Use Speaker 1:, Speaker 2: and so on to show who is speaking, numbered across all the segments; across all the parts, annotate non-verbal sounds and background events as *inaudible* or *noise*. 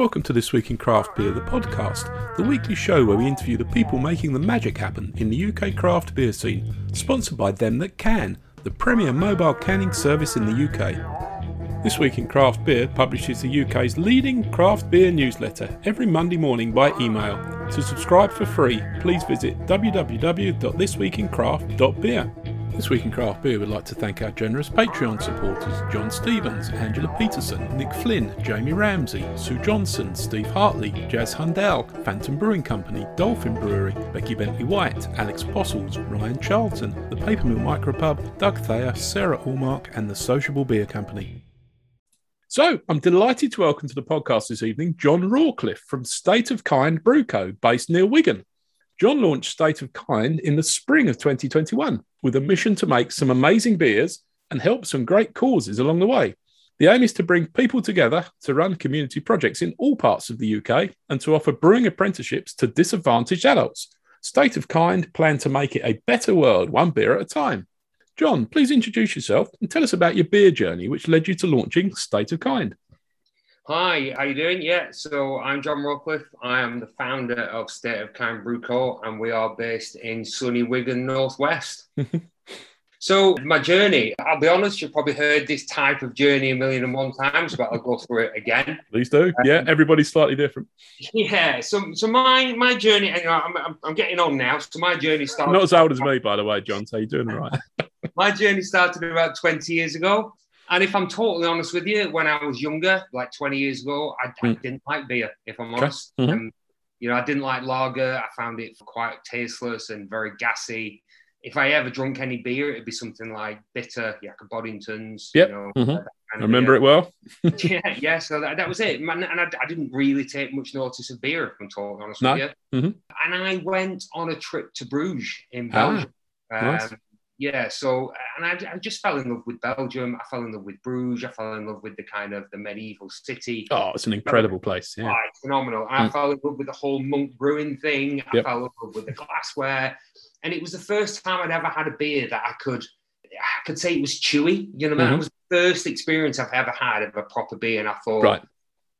Speaker 1: Welcome to This Week in Craft Beer, the podcast, the weekly show where we interview the people making the magic happen in the UK craft beer scene, sponsored by Them That Can, the premier mobile canning service in the UK. This Week in Craft Beer publishes the UK's leading craft beer newsletter every Monday morning by email. To subscribe for free, please visit www.thisweekincraft.beer. This week in Craft Beer, we'd like to thank our generous Patreon supporters John Stevens, Angela Peterson, Nick Flynn, Jamie Ramsey, Sue Johnson, Steve Hartley, Jazz Hundell, Phantom Brewing Company, Dolphin Brewery, Becky Bentley White, Alex Bossels, Ryan Charlton, the Papermill Micropub, Doug Thayer, Sarah Allmark, and the Sociable Beer Company. So, I'm delighted to welcome to the podcast this evening John Rawcliffe from State of Kind Brewco, based near Wigan. John launched State of Kind in the spring of 2021 with a mission to make some amazing beers and help some great causes along the way. The aim is to bring people together to run community projects in all parts of the UK and to offer brewing apprenticeships to disadvantaged adults. State of Kind plan to make it a better world one beer at a time. John, please introduce yourself and tell us about your beer journey, which led you to launching State of Kind.
Speaker 2: Hi, how you doing? Yeah, so I'm John Rawcliffe. I am the founder of State of Kind Brew Co, and we are based in sunny Wigan, Northwest. *laughs* so my journey, I'll be honest, you've probably heard this type of journey a million and one times, but I'll go through it again.
Speaker 1: Please do. Yeah,
Speaker 2: Um,
Speaker 1: everybody's slightly different.
Speaker 2: Yeah, so so my my journey, know, I'm, I'm, I'm getting on now. So my journey started.
Speaker 1: Not as old as me, by the way, John. So you're doing all right. *laughs*
Speaker 2: My journey started about 20 years ago. And if I'm totally honest with you, when I was younger, like 20 years ago, I, I
Speaker 1: Mm.
Speaker 2: didn't like beer, if I'm honest.
Speaker 1: Mhm.
Speaker 2: Um, you know, I didn't like lager. I found it quite tasteless and very gassy. If I ever drunk any beer, it'd be something like bitter, yeah, like Boddingtons.
Speaker 1: Yep.
Speaker 2: You know,
Speaker 1: Mhm.
Speaker 2: that
Speaker 1: I remember it well. *laughs*
Speaker 2: yeah, yeah. So that, that was it. Man, and I, I didn't really take much notice of beer, if I'm totally honest
Speaker 1: No.
Speaker 2: with you.
Speaker 1: Mhm.
Speaker 2: And I went on a trip to Bruges in
Speaker 1: Ah,
Speaker 2: Belgium.
Speaker 1: nice.
Speaker 2: Um, yeah, so and I, I just fell in love with Belgium. I fell in love with Bruges. I fell in love with the kind of the medieval city.
Speaker 1: Oh, it's an incredible place. Yeah.
Speaker 2: Oh, it's phenomenal. And I
Speaker 1: Mm.
Speaker 2: fell in love with the whole monk brewing thing. I
Speaker 1: Yep.
Speaker 2: fell in love with the glassware. And it was the first time I'd ever had a beer that I could I could say it was chewy. You know what I mean?
Speaker 1: Mhm.
Speaker 2: It was the first experience I've ever had of a proper beer. And I thought,
Speaker 1: Right.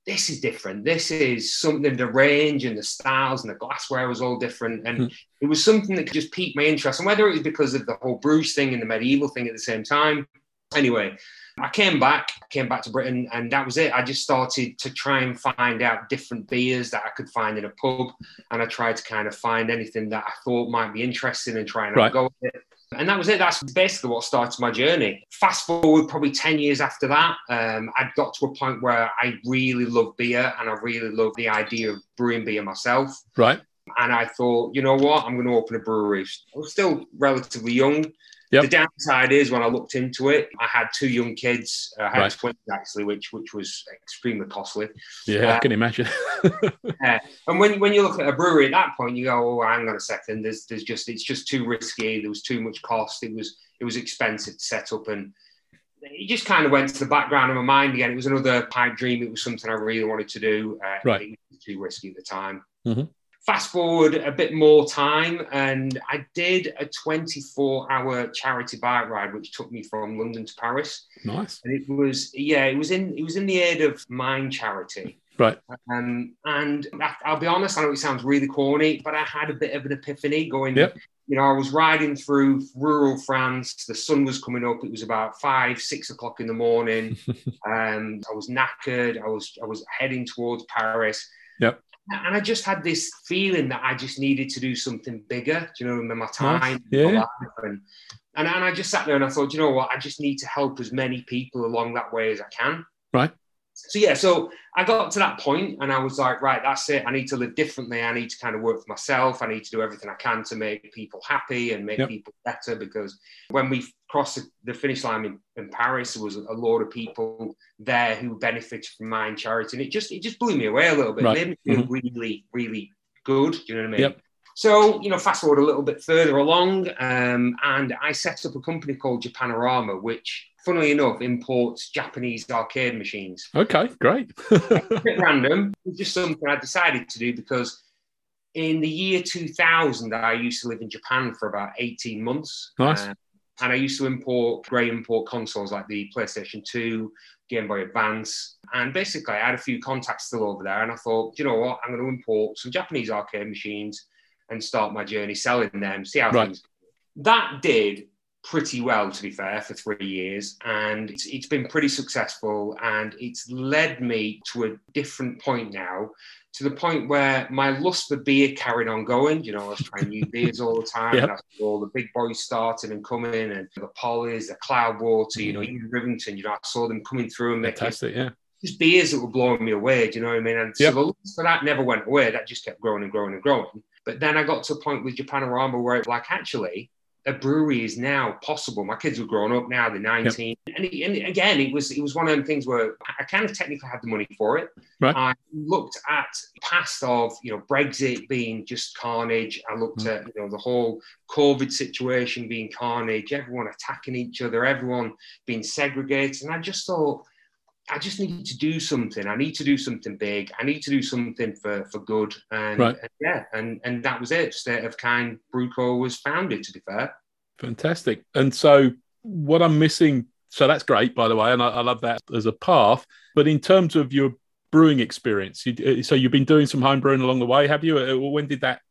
Speaker 2: This is different. This is something, the range and the styles and the glassware was all different. And
Speaker 1: Hmm.
Speaker 2: it was something that just piqued my interest. And whether it was because of the whole Bruges thing and the medieval thing at the same time. Anyway, I came back, came back to Britain, and that was it. I just started to try and find out different beers that I could find in a pub. And I tried to kind of find anything that I thought might be interesting and try and
Speaker 1: Right.
Speaker 2: go with it. And that was it. That's basically what started my journey. Fast forward probably 10 years after that, um, I'd got to a point where I really love beer and I really love the idea of brewing beer myself.
Speaker 1: Right.
Speaker 2: And I thought, you know what, I'm going to open a brewery. I was still relatively young.
Speaker 1: Yep.
Speaker 2: The downside is when I looked into it, I had two young kids. Uh, I had
Speaker 1: Right.
Speaker 2: twins actually, which which was extremely costly.
Speaker 1: Yeah, I
Speaker 2: Uh,
Speaker 1: can imagine. *laughs*
Speaker 2: And when, when you look at a brewery at that point, you go, oh, hang on a second. There's there's just it's just too risky. There was too much cost. It was it was expensive to set up, and it just kind of went to the background of my mind again. It was another pipe dream. It was something I really wanted to do. Uh,
Speaker 1: Right.
Speaker 2: It was too risky at the time.
Speaker 1: Mhm.
Speaker 2: Fast forward a bit more time, and I did a 24 hour charity bike ride, which took me from London to Paris.
Speaker 1: nice.
Speaker 2: And it was yeah, it was in it was in the aid of mine Charity.
Speaker 1: Right.
Speaker 2: Um, and I- I'll be honest, I know it sounds really corny, but I had a bit of an epiphany going.
Speaker 1: Yep.
Speaker 2: You know, I was riding through rural France. The sun was coming up. It was about five, six o'clock in the morning. *laughs* um, I was knackered. I was I was heading towards Paris.
Speaker 1: Yep.
Speaker 2: And I just had this feeling that I just needed to do something bigger. Do you know, in my time,
Speaker 1: Yeah.
Speaker 2: my and, and and I just sat there and I thought, you know what, I just need to help as many people along that way as I can.
Speaker 1: Right.
Speaker 2: So yeah, so I got to that point and I was like, right, that's it. I need to live differently. I need to kind of work for myself. I need to do everything I can to make people happy and make
Speaker 1: Yep.
Speaker 2: people better. Because when we crossed the- finish line in, in Paris, there was a lot of people there who benefited from my charity, and it just it just blew me away a little bit.
Speaker 1: Right.
Speaker 2: It made me feel mm-hmm. really, really good. Do you know what I mean?
Speaker 1: Yep.
Speaker 2: So, you know, fast forward a little bit further along, um, and I set up a company called Japanorama, which, funnily enough, imports Japanese arcade machines.
Speaker 1: Okay, great. *laughs*
Speaker 2: A bit random, just something I decided to do because in the year 2000, I used to live in Japan for about 18 months.
Speaker 1: Nice.
Speaker 2: Uh, And I used to import grey import consoles like the PlayStation 2, Game Boy Advance. And basically, I had a few contacts still over there. And I thought, you know what, I'm going to import some Japanese arcade machines and start my journey selling them, see how right. things That did pretty well, to be fair, for three years. And it's, it's been pretty successful. And it's led me to a different point now to the point where my lust for beer carried on going. You know, I was trying new *laughs* beers all the time. Yep. And I saw all the big boys starting and coming, and the Polly's, the Cloudwater, you know, mm. even Rivington. You know, I saw them coming through and making
Speaker 1: Fantastic, yeah.
Speaker 2: just beers that were blowing me away. Do you know what I mean? And yep. so the lust for that never went away. That just kept growing and growing and growing. But then I got to a point with Japanorama where, like, actually, a brewery is now possible. My kids are growing up now; they're nineteen, yep. and, it, and, again, it was it was one of them things where I kind of technically had the money for it.
Speaker 1: Right.
Speaker 2: I looked at past of you know Brexit being just carnage. I looked mm. at you know the whole COVID situation being carnage, everyone attacking each other, everyone being segregated, and I just thought I just need to do something. I need to do something big. I need to do something for, for good. And, right. and yeah, and, and that was it. State of Kind Brewco was founded, to be fair.
Speaker 1: Fantastic. And so what I'm missing, so that's great, by the way, and I, I love that as a path. But in terms of your brewing experience, you, so you've been doing some home brewing along the way, have you? Uh, when did that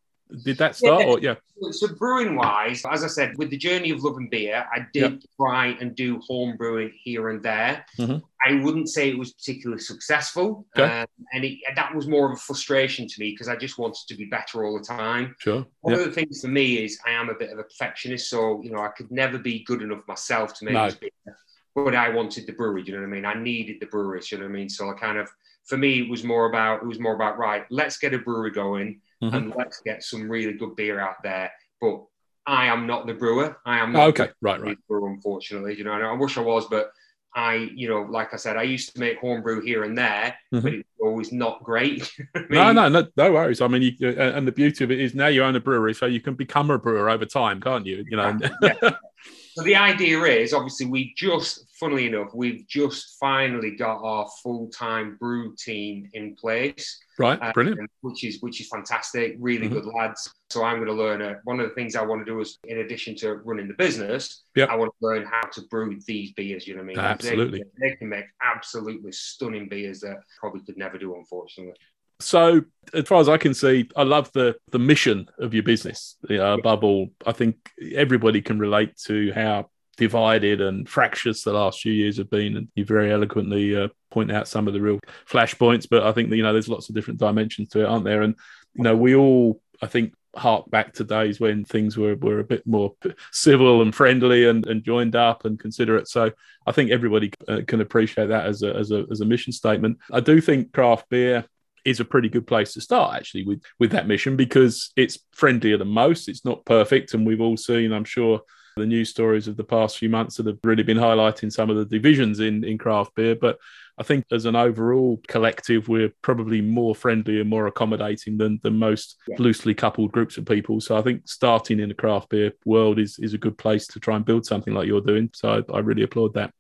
Speaker 1: did that start? Yeah. Or yeah.
Speaker 2: So brewing wise, as I said, with the journey of love and beer, I did yep. try and do home brewing here and there. Mm-hmm. I wouldn't say it was particularly successful, okay. um, and it, that was more of a frustration to me because I just wanted to be better all the time.
Speaker 1: Sure.
Speaker 2: One yep. of the things for me is I am a bit of a perfectionist, so you know I could never be good enough myself to make no. beer. But I wanted the brewery. Do you know what I mean? I needed the brewery. You know what I mean? So I kind of, for me, it was more about it was more about right. Let's get a brewery going mm-hmm. and let's get some really good beer out there. But I am not the brewer. I am not
Speaker 1: oh, okay, right, right.
Speaker 2: Brewer, unfortunately. You know, I wish I was, but I, you know, like I said, I used to make homebrew here and there, mm-hmm. but it's always not great. *laughs*
Speaker 1: I mean, no, no, no, no worries. I mean, you, and the beauty of it is now you own a brewery, so you can become a brewer over time, can't you? You know.
Speaker 2: yeah. *laughs* So the idea is obviously we just, funnily enough, we've just finally got our full time brew team in place.
Speaker 1: Right, um, brilliant.
Speaker 2: Which is which is fantastic. Really mm-hmm. good lads. So I'm going to learn. A, one of the things I want to do is, in addition to running the business, yep. I want to learn how to brew these beers. You know what I mean?
Speaker 1: Absolutely.
Speaker 2: They, they can make absolutely stunning beers that probably could never do, unfortunately.
Speaker 1: So, as far as I can see, I love the the mission of your business. Uh, above all, I think everybody can relate to how divided and fractious the last few years have been, and you very eloquently uh, point out some of the real flashpoints. But I think you know there's lots of different dimensions to it, aren't there? And you know, we all, I think, hark back to days when things were, were a bit more civil and friendly and, and joined up and considerate. So I think everybody uh, can appreciate that as a, as a as a mission statement. I do think craft beer is a pretty good place to start actually with with that mission because it's friendlier than most. It's not perfect, and we've all seen, I'm sure, the news stories of the past few months that have really been highlighting some of the divisions in in craft beer. But I think as an overall collective, we're probably more friendly and more accommodating than than most yeah. loosely coupled groups of people. So I think starting in the craft beer world is is a good place to try and build something like you're doing. So I, I really applaud that.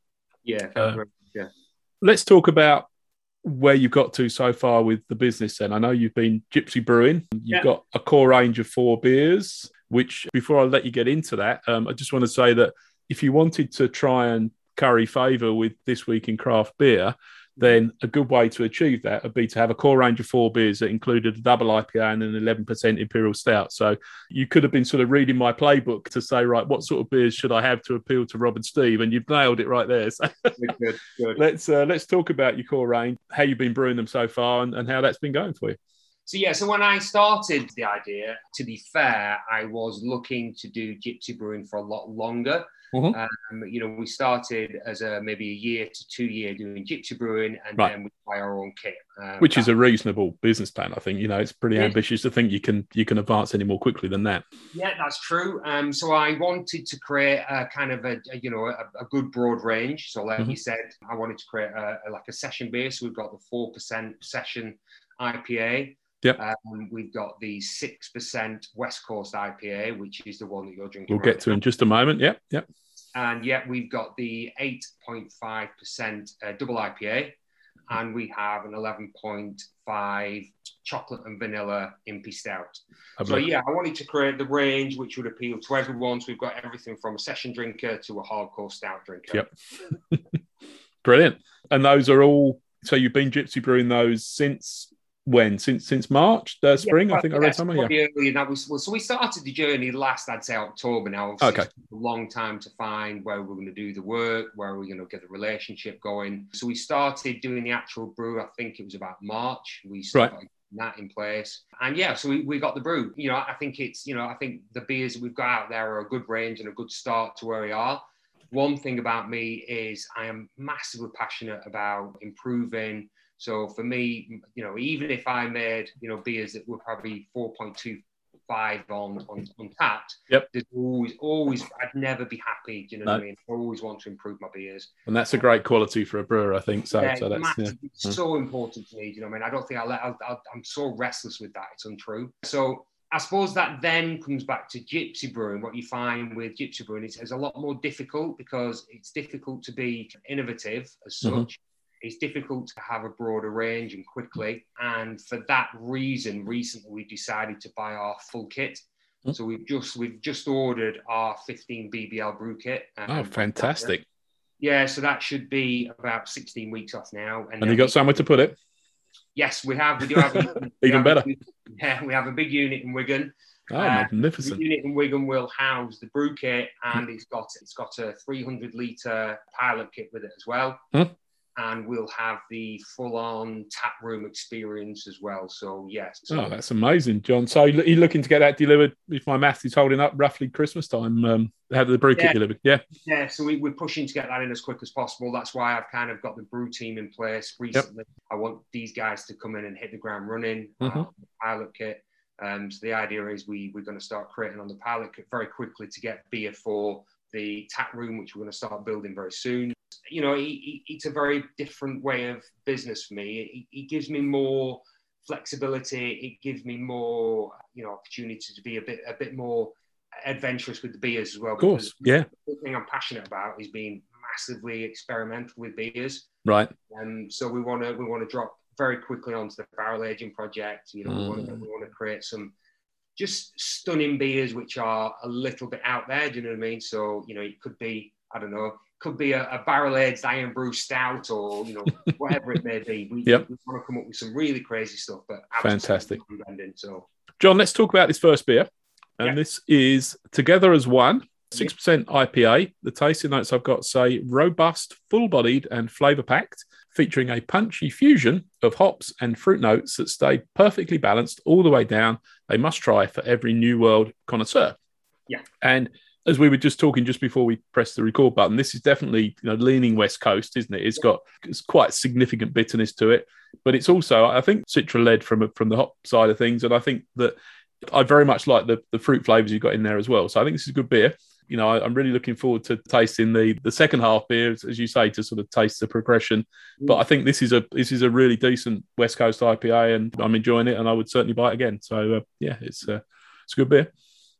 Speaker 2: Yeah. Uh, yeah.
Speaker 1: Let's talk about where you've got to so far with the business then. I know you've been Gypsy Brewing. You've yeah. got a core range of four beers, which before I let you get into that, um, I just want to say that if you wanted to try and curry favour with this week in craft beer, then a good way to achieve that would be to have a core range of four beers that included a double IPA and an 11% Imperial Stout. So you could have been sort of reading my playbook to say, right, what sort of beers should I have to appeal to Rob and Steve? And you've nailed it right there. So *laughs* good, good. let's uh, let's talk about your core range, how you've been brewing them so far, and, and how that's been going for you.
Speaker 2: So yeah, so when I started the idea, to be fair, I was looking to do gypsy brewing for a lot longer. Mm-hmm. Um, you know, we started as a maybe a year to two year doing gypsy brewing, and right. then we buy our own kit,
Speaker 1: um, which is a reasonable business plan. I think you know it's pretty yeah. ambitious to think you can you can advance any more quickly than that.
Speaker 2: Yeah, that's true. Um, so I wanted to create a kind of a, a you know a, a, good broad range. So like mm-hmm. you said, I wanted to create a, like a session beer. So we've got the four percent session IPA.
Speaker 1: Yep.
Speaker 2: Um, we've got the 6% West Coast IPA, which is the one that you're drinking.
Speaker 1: We'll right get to now. in just a moment. Yep. Yep.
Speaker 2: And yet we've got the 8.5% uh, double IPA. and we have an 11.5 chocolate and vanilla impy stout. So yeah, I wanted to create the range which would appeal to everyone. So we've got everything from a session drinker to a hardcore stout drinker.
Speaker 1: Yep. *laughs* Brilliant. And those are all. So you've been gypsy brewing those since when? Since since March, the spring. Yeah, I think I read somewhere. Yeah.
Speaker 2: Early, that was well. So we started the journey last, I'd say October. Now, okay. a long time to find where we're going to do the work, where we're going to get the relationship going. So we started doing the actual brew. I think it was about March. We started right that in place. And yeah, so we, we got the brew. You know, I think it's, you know, I think the beers that we've got out there are a good range and a good start to where we are. One thing about me is I am massively passionate about improving so for me, you know, even if I made, you know, beers that were probably 4.25 on, on, on tapped,
Speaker 1: yep.
Speaker 2: there's always, always, I'd never be happy. Do you know no. what I mean? I always want to improve my beers.
Speaker 1: And that's a great quality for a brewer, I think. So, yeah, so that's yeah.
Speaker 2: it's so important to me. Do you know what I mean? I don't think I'll let, I'll, I'll, I'm so restless with that. It's untrue. So I suppose that then comes back to gypsy brewing. What you find with gypsy brewing is it's a lot more difficult because it's difficult to be innovative as mm-hmm. such. Mm-hmm it's difficult to have a broader range and quickly. And for that reason, recently we decided to buy our full kit. Mm-hmm. So we've just we've just ordered our 15 BBL brew kit.
Speaker 1: oh, fantastic!
Speaker 2: Yeah, so that should be about 16 weeks off now.
Speaker 1: And, and you got somewhere to put it?
Speaker 2: Yes, we have. We do have *laughs*
Speaker 1: even have better.
Speaker 2: A, yeah, we have a big unit in Wigan.
Speaker 1: Oh, uh, magnificent!
Speaker 2: The unit in Wigan will house the brew kit, and it's got it's got a 300 liter pilot kit with it as well.
Speaker 1: Hmm
Speaker 2: and we'll have the full-on tap room experience as well. So yes.
Speaker 1: oh, that's amazing, John. So you're looking to get that delivered, if my math is holding up, roughly Christmas time. Um, have the brew kit delivered, yeah.
Speaker 2: Yeah, so we, are pushing to get that in as quick as possible. That's why I've kind of got the brew team in place recently. Yep. I want these guys to come in and hit the ground running. Mm-hmm. Uh, pilot kit. Um, so the idea is we we're going to start creating on the pilot kit very quickly to get beer for the tap room, which we're going to start building very soon you know, it's a very different way of business for me. It, it, gives me more flexibility. It gives me more, you know, opportunity to be a bit, a bit more adventurous with the beers as well.
Speaker 1: Of course, yeah.
Speaker 2: The thing I'm passionate about is being massively experimental with beers.
Speaker 1: Right.
Speaker 2: And um, so we want to, we want to drop very quickly onto the barrel aging project. You know, mm. we want to, we want to create some just stunning beers which are a little bit out there. Do you know what I mean? So you know, it could be, I don't know could be a, a barrel aged Irn-Bru stout or you know *laughs* whatever it may be. We,
Speaker 1: yep.
Speaker 2: we, want to come up with some really crazy stuff, but
Speaker 1: fantastic.
Speaker 2: so,
Speaker 1: John, let's talk about this first beer, and yeah. this is Together as One. Six percent IPA. The tasting notes I've got say robust, full-bodied, and flavor-packed, featuring a punchy fusion of hops and fruit notes that stay perfectly balanced all the way down. A must-try for every New World connoisseur.
Speaker 2: Yeah,
Speaker 1: and as we were just talking just before we pressed the record button, this is definitely you know leaning West Coast, isn't it? It's got it's quite significant bitterness to it, but it's also I think citra led from from the hop side of things, and I think that I very much like the the fruit flavors you've got in there as well. So I think this is a good beer. You know, I, am really looking forward to tasting the the second half beer, as you say, to sort of taste the progression. Mm. But I think this is a this is a really decent West Coast IPA, and I'm enjoying it, and I would certainly buy it again. So uh, yeah, it's uh, it's a good beer.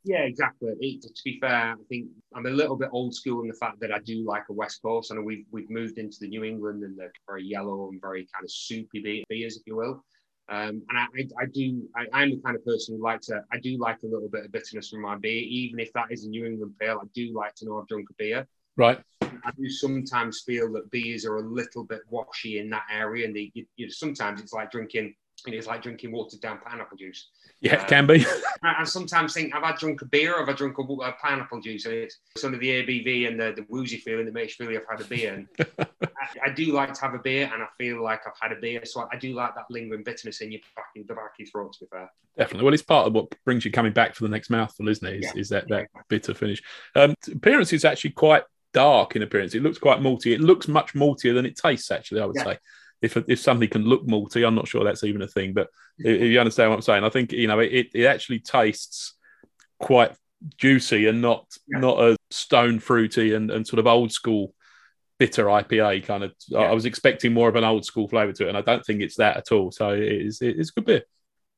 Speaker 2: Yeah, exactly. It, to be fair, I think I'm a little bit old school in the fact that I do like a West Coast. I know we've we've moved into the New England and the very yellow and very kind of soupy beers, if you will. Um, and I, I, I do, I, am the kind of person who likes to, I do like a little bit of bitterness from my beer, even if that is a New England pale. I do like to know I've drunk a beer.
Speaker 1: Right.
Speaker 2: I do sometimes feel that beers are a little bit washy in that area, and they, you, you, sometimes it's like drinking and it's like drinking watered down pineapple juice.
Speaker 1: Yeah, it can be. *laughs*
Speaker 2: I sometimes think, have I drunk a beer or have I drunk a, a pineapple juice? And it's some of the ABV and the, the woozy feeling that makes you feel I've had a beer. And *laughs* I, I, do like to have a beer and I feel like I've had a beer. So I, do like that lingering bitterness in your back, in the back of your throat, to be fair.
Speaker 1: Definitely. Well, it's part of what brings you coming back for the next mouthful, isn't it? Is, yeah. is that, that bitter finish. Um, appearance is actually quite dark in appearance. It looks quite malty. It looks much maltier than it tastes, actually, I would yeah. say if if something can look malty, I'm not sure that's even a thing. But if you understand what I'm saying, I think you know it it actually tastes quite juicy and not yeah. not a stone fruity and, and sort of old school bitter IPA kind of. Yeah. I was expecting more of an old school flavour to it, and I don't think it's that at all. So it is it's a good beer.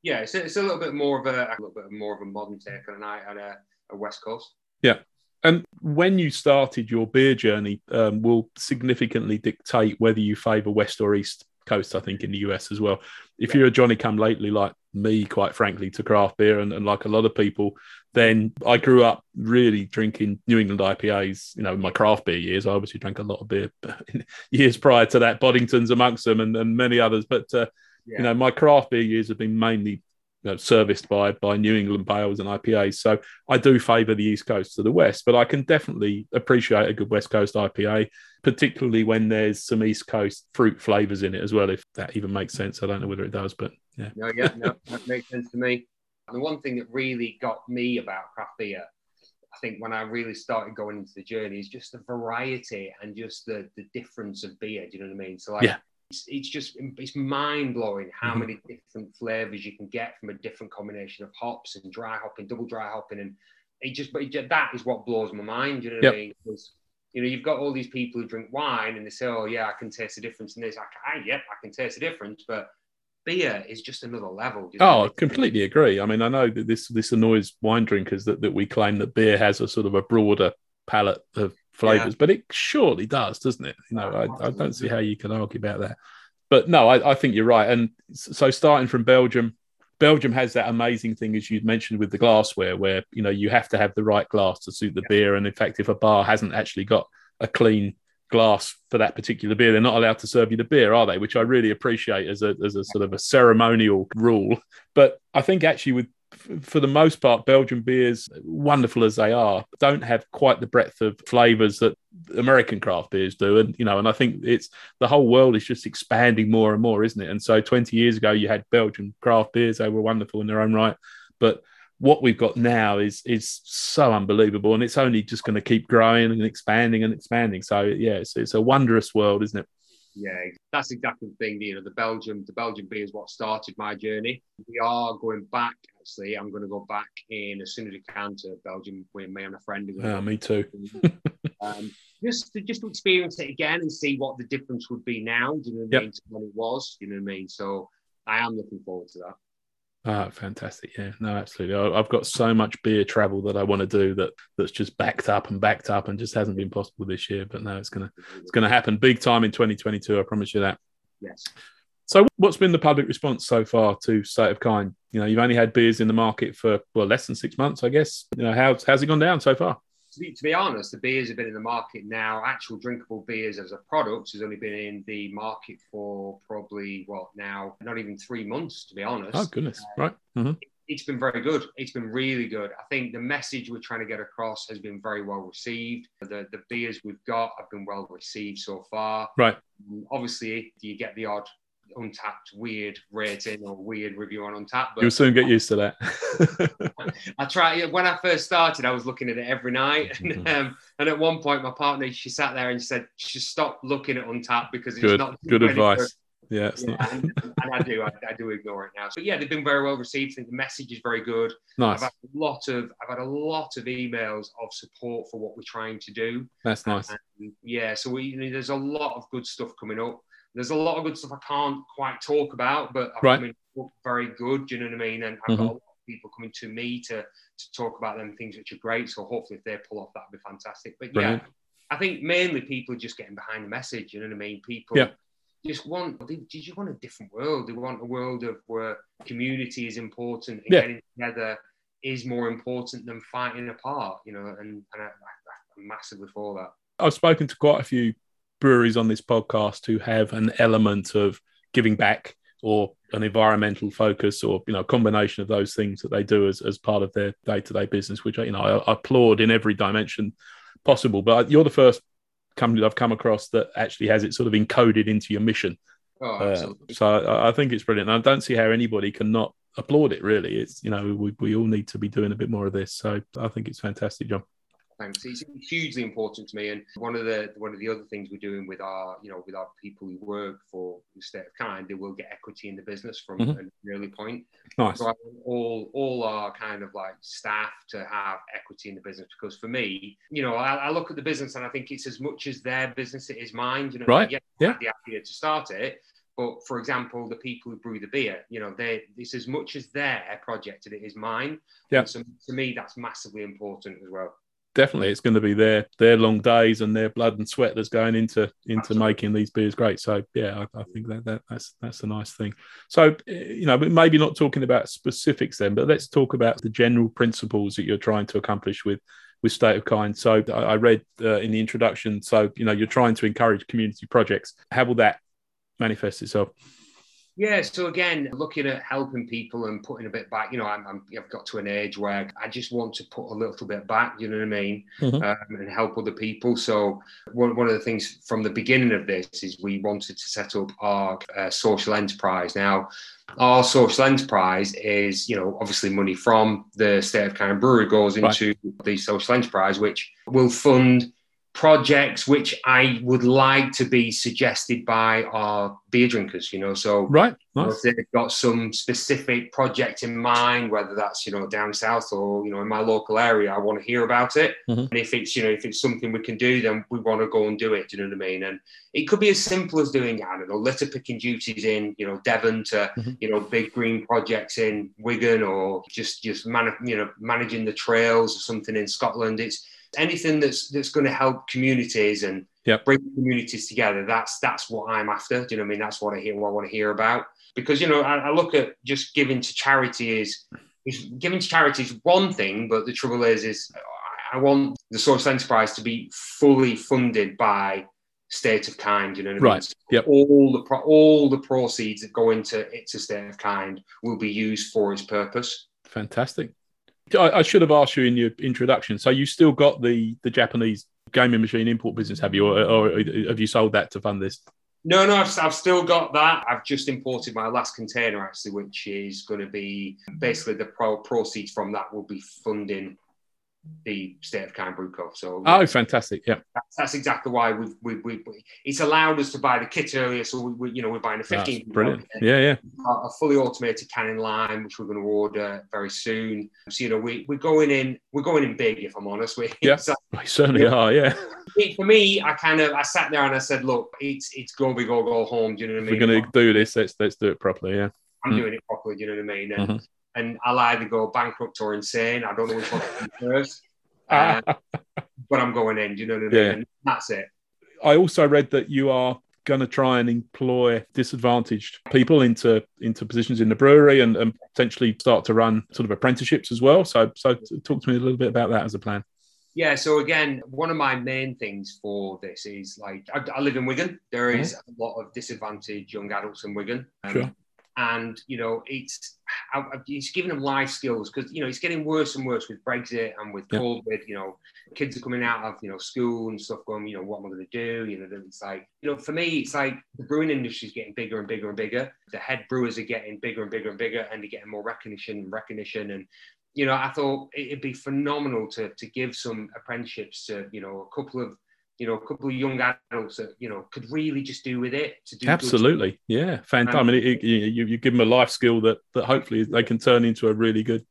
Speaker 2: Yeah, it's a, it's a little bit more of a, a little bit more of a modern take on a, on a, a West Coast.
Speaker 1: Yeah, and when you started your beer journey, um, will significantly dictate whether you favour west or east coast, I think, in the US as well. If you're a Johnny come lately like me, quite frankly, to craft beer and, and like a lot of people, then I grew up really drinking New England IPAs. You know, in my craft beer years, I obviously drank a lot of beer *laughs* years prior to that, Boddington's amongst them and, and many others. But, uh, yeah. you know, my craft beer years have been mainly know, serviced by by New England pales and IPAs. So I do favour the East Coast to the West, but I can definitely appreciate a good West Coast IPA, particularly when there's some East Coast fruit flavours in it as well. If that even makes sense, I don't know whether it does, but yeah.
Speaker 2: No, yeah, no, that makes sense to me. The one thing that really got me about craft beer, I think, when I really started going into the journey, is just the variety and just the the difference of beer. Do you know what I mean? So like. Yeah it's, it's just it's mind blowing how mm-hmm. many different flavors you can get from a different combination of hops and dry hopping, double dry hopping, and it just but it, that is what blows my mind. You know what yep. I mean? Because you know you've got all these people who drink wine and they say, "Oh yeah, I can taste the difference in this." I can, yep, I can taste the difference, but beer is just another level.
Speaker 1: Oh, I completely agree. I mean, I know that this this annoys wine drinkers that, that we claim that beer has a sort of a broader palette of flavors, yeah. but it surely does, doesn't it? You know, I, I, don't see how you can argue about that. But no, I, I, think you're right. And so starting from Belgium, Belgium has that amazing thing, as you mentioned, with the glassware, where you know you have to have the right glass to suit the yeah. beer. And in fact, if a bar hasn't actually got a clean glass for that particular beer, they're not allowed to serve you the beer, are they? Which I really appreciate as a as a sort of a ceremonial rule. But I think actually with for the most part, Belgian beers, wonderful as they are, don't have quite the breadth of flavors that American craft beers do. And, you know, and I think it's the whole world is just expanding more and more, isn't it? And so 20 years ago, you had Belgian craft beers, they were wonderful in their own right. But what we've got now is is so unbelievable and it's only just going to keep growing and expanding and expanding so yeah it's, it's a wondrous world isn't it
Speaker 2: yeah, that's exactly the thing. You know, the Belgium, the Belgian beer is what started my journey. We are going back. Actually, I'm going to go back in as soon as I can to Belgium with me and a friend.
Speaker 1: Yeah, me too. *laughs*
Speaker 2: um, just to just to experience it again and see what the difference would be now. Do you know what I mean? When it was, you know what I mean. So I am looking forward to that.
Speaker 1: Ah, fantastic! Yeah, no, absolutely. I've got so much beer travel that I want to do that that's just backed up and backed up and just hasn't been possible this year. But no, it's gonna it's gonna happen big time in 2022. I promise you that.
Speaker 2: Yes.
Speaker 1: So, what's been the public response so far to State of Kind? You know, you've only had beers in the market for well less than six months, I guess. You know, how's how's it gone down so far?
Speaker 2: To be, to be honest, the beers have been in the market now. Actual drinkable beers as a product has only been in the market for probably what now, not even three months, to be honest.
Speaker 1: Oh goodness, uh, right. Mm-hmm.
Speaker 2: It's been very good. It's been really good. I think the message we're trying to get across has been very well received. The the beers we've got have been well received so far.
Speaker 1: Right.
Speaker 2: Obviously, you get the odd Untappd weird rating or weird review on Untappd.
Speaker 1: But You'll soon get used to that. *laughs*
Speaker 2: I try when I first started, I was looking at it every night, and, mm-hmm. um, and at one point, my partner she sat there and she said, "Just stop looking at Untappd because it's
Speaker 1: good,
Speaker 2: not
Speaker 1: good advice." Yeah,
Speaker 2: yeah and, and, I do, I, I, do ignore it now. So yeah, they've been very well received. I think the message is very good.
Speaker 1: Nice.
Speaker 2: I've had a lot of, I've had a lot of emails of support for what we're trying to do.
Speaker 1: That's nice.
Speaker 2: And, yeah, so we, you know, there's a lot of good stuff coming up. There's a lot of good stuff I can't quite talk about, but I've right. very good. Do you know what I mean? And I've mm-hmm. got a lot of people coming to me to to talk about them things which are great. So hopefully, if they pull off, that'd be fantastic. But Brilliant. yeah, I think mainly people are just getting behind the message. You know what I mean? People.
Speaker 1: Yeah.
Speaker 2: Just want, they, just want a different world. They want a world of where community is important and
Speaker 1: yeah.
Speaker 2: getting together is more important than fighting apart, you know, and, and I, am massively for that.
Speaker 1: I've spoken to quite a few breweries on this podcast who have an element of giving back or an environmental focus or you know a combination of those things that they do as, as part of their day-to-day business which I you know I, I applaud in every dimension possible. But you're the first company that I've come across that actually has it sort of encoded into your mission.
Speaker 2: Oh, uh,
Speaker 1: so I, I, think it's brilliant. And I don't see how anybody can not applaud it really. It's you know we, we all need to be doing a bit more of this. So I think it's fantastic John
Speaker 2: Thanks. It's hugely important to me, and one of the one of the other things we're doing with our you know with our people who work for the state of kind, they will get equity in the business from mm-hmm. an early point.
Speaker 1: Nice.
Speaker 2: So I want all all our kind of like staff to have equity in the business because for me, you know, I, I look at the business and I think it's as much as their business it is mine. You know,
Speaker 1: right? Yeah. yeah.
Speaker 2: The idea to start it, but for example, the people who brew the beer, you know, they it's as much as their project as it is mine.
Speaker 1: Yeah.
Speaker 2: so to me, that's massively important as well.
Speaker 1: Definitely it's going to be their their long days and their blood and sweat that's going into into making these beers great. So yeah I, I, think that, that that's that's a nice thing. So eh, you know maybe not talking about specifics then but let's talk about the general principles that you're trying to accomplish with with state of kind. So i read uh, in the introduction so you know you're trying to encourage community projects. How will that manifest itself
Speaker 2: yeah, so again, looking at helping people and putting a bit back, you know, I'm, i have got to an age where I just want to put a little bit back, you know what I mean, mm-hmm. um, and help other people. So one, one of the things from the beginning of this is we wanted to set up our uh, social enterprise. Now, our social enterprise is, you know, obviously money from the State of Brewery goes into right. the social enterprise, which will fund projects which I would like to be suggested by our beer drinkers, you know. So
Speaker 1: right, nice.
Speaker 2: they've got some specific project in mind, whether that's you know down south or you know in my local area, I want to hear about it. Mm-hmm. And if it's you know if it's something we can do, then we want to go and do it. Do you know what I mean? And it could be as simple as doing I don't know litter picking duties in you know Devon to mm-hmm. you know big green projects in Wigan or just just man, you know managing the trails or something in Scotland. It's anything that's that's going to help communities and
Speaker 1: yep.
Speaker 2: bring communities together. That's that's what I'm after. Do you know what I mean? That's what I hear. What I want to hear about. Because you know, I, I look at just giving to charity is is giving to charity is one thing, but the trouble is is I want the social enterprise to be fully funded by state of kind. You know what I
Speaker 1: mean? Right. Yep.
Speaker 2: All the pro- all the proceeds that go into it's a state of kind will be used for its purpose.
Speaker 1: Fantastic. I, I, should have asked you in your introduction. So you still got the the Japanese gaming machine import business, have you, or, or have you sold that to fund this?
Speaker 2: No, no, I've, I've, still got that. I've just imported my last container actually, which is going to be basically the pro- proceeds from that will be funding the state of Brewco. So
Speaker 1: oh, fantastic! Yeah,
Speaker 2: that's, that's exactly why we've, we we it's allowed us to buy the kit earlier. So we, we you know we're buying a 15
Speaker 1: brilliant. Yeah, yeah,
Speaker 2: a fully automated canning line, which we're going to order very soon. So you know we we're going in we're going in big. If I'm honest, we
Speaker 1: yeah, *laughs* so, we certainly are. Yeah.
Speaker 2: For me, I kind of I sat there and I said, look, it's it's go big or go home. Do you know what I
Speaker 1: mean? we're going to do this, let's let's do it properly. Yeah.
Speaker 2: I'm mm. doing it properly. Do you know what I mean? And, mm-hmm. And I'll either go bankrupt or insane. I don't know which one *laughs* first. Uh, but I'm going in. You know what I mean? Yeah. that's it.
Speaker 1: I also read that you are going to try and employ disadvantaged people into into positions in the brewery and, and potentially start to run sort of apprenticeships as well. So, so talk to me a little bit about that as a plan.
Speaker 2: Yeah, so again, one of my main things for this is like I, I live in Wigan. There is mm-hmm. a lot of disadvantaged young adults in Wigan.
Speaker 1: Um, sure
Speaker 2: and you know it's it's giving them life skills because you know it's getting worse and worse with Brexit and with yep. COVID. You know, kids are coming out of you know school and stuff, going, you know, what am I going to do? You know, it's like you know, for me, it's like the brewing industry is getting bigger and bigger and bigger. The head brewers are getting bigger and bigger and bigger, and they're getting more recognition and recognition. And you know, I thought it'd be phenomenal to to give some apprenticeships to you know a couple of you know, a couple of young adults that you know could really just do with it to do
Speaker 1: absolutely, yeah, fantastic. I mean, it, it, you, you give them a life skill that that hopefully they can turn into a really good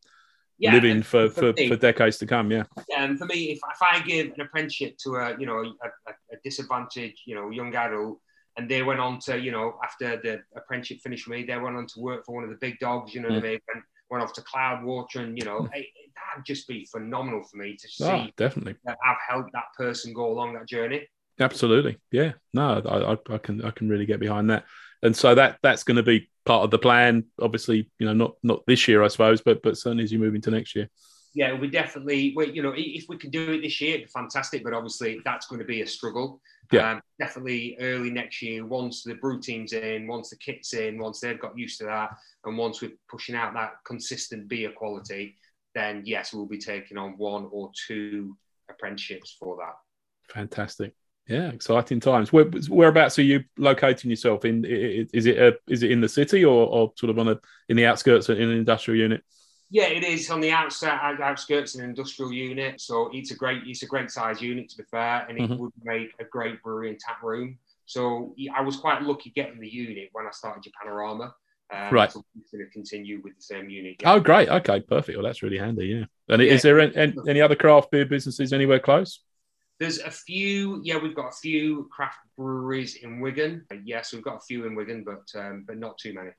Speaker 1: yeah, living for for, for, for, decades to come. Yeah.
Speaker 2: And for me, if, if I give an apprenticeship to a you know a, a disadvantaged you know young adult, and they went on to you know after the apprenticeship finished me, they went on to work for one of the big dogs. You know mm. what I mean? And went off to Cloudwater, and you know, hmm. it, that'd just be phenomenal for me to ah, see. Oh,
Speaker 1: definitely.
Speaker 2: That I've helped that person go along that journey.
Speaker 1: Absolutely, yeah. No, I, I, I can I can really get behind that, and so that that's going to be part of the plan. Obviously, you know, not not this year, I suppose, but but certainly as you move into next year.
Speaker 2: Yeah, we definitely, we, you know, if we can do it this year, it'd be fantastic. But obviously, that's going to be a struggle.
Speaker 1: Yeah. Um,
Speaker 2: definitely early next year, once the brew team's in, once the kit's in, once they've got used to that, and once we're pushing out that consistent beer quality, then yes, we'll be taking on one or two apprenticeships for that.
Speaker 1: Fantastic. Yeah, exciting times. Where, whereabouts are you locating yourself in? Is it a, is it in the city or, or sort of on a in the outskirts in an industrial unit?
Speaker 2: Yeah, it is on the outside, outskirts an industrial unit. So it's a great it's a great size unit to be fair, and it mm-hmm. would make a great brewery and tap room. So I was quite lucky getting the unit when I started Japanorama.
Speaker 1: Um, right.
Speaker 2: So I'm going to continue with the same unit.
Speaker 1: Yeah. Oh, great. Okay, perfect. Well, that's really handy. Yeah. And yeah. is there any, any other craft beer businesses anywhere close?
Speaker 2: There's a few. Yeah, we've got a few craft breweries in Wigan. Yes, we've got a few in Wigan, but um, but not too many.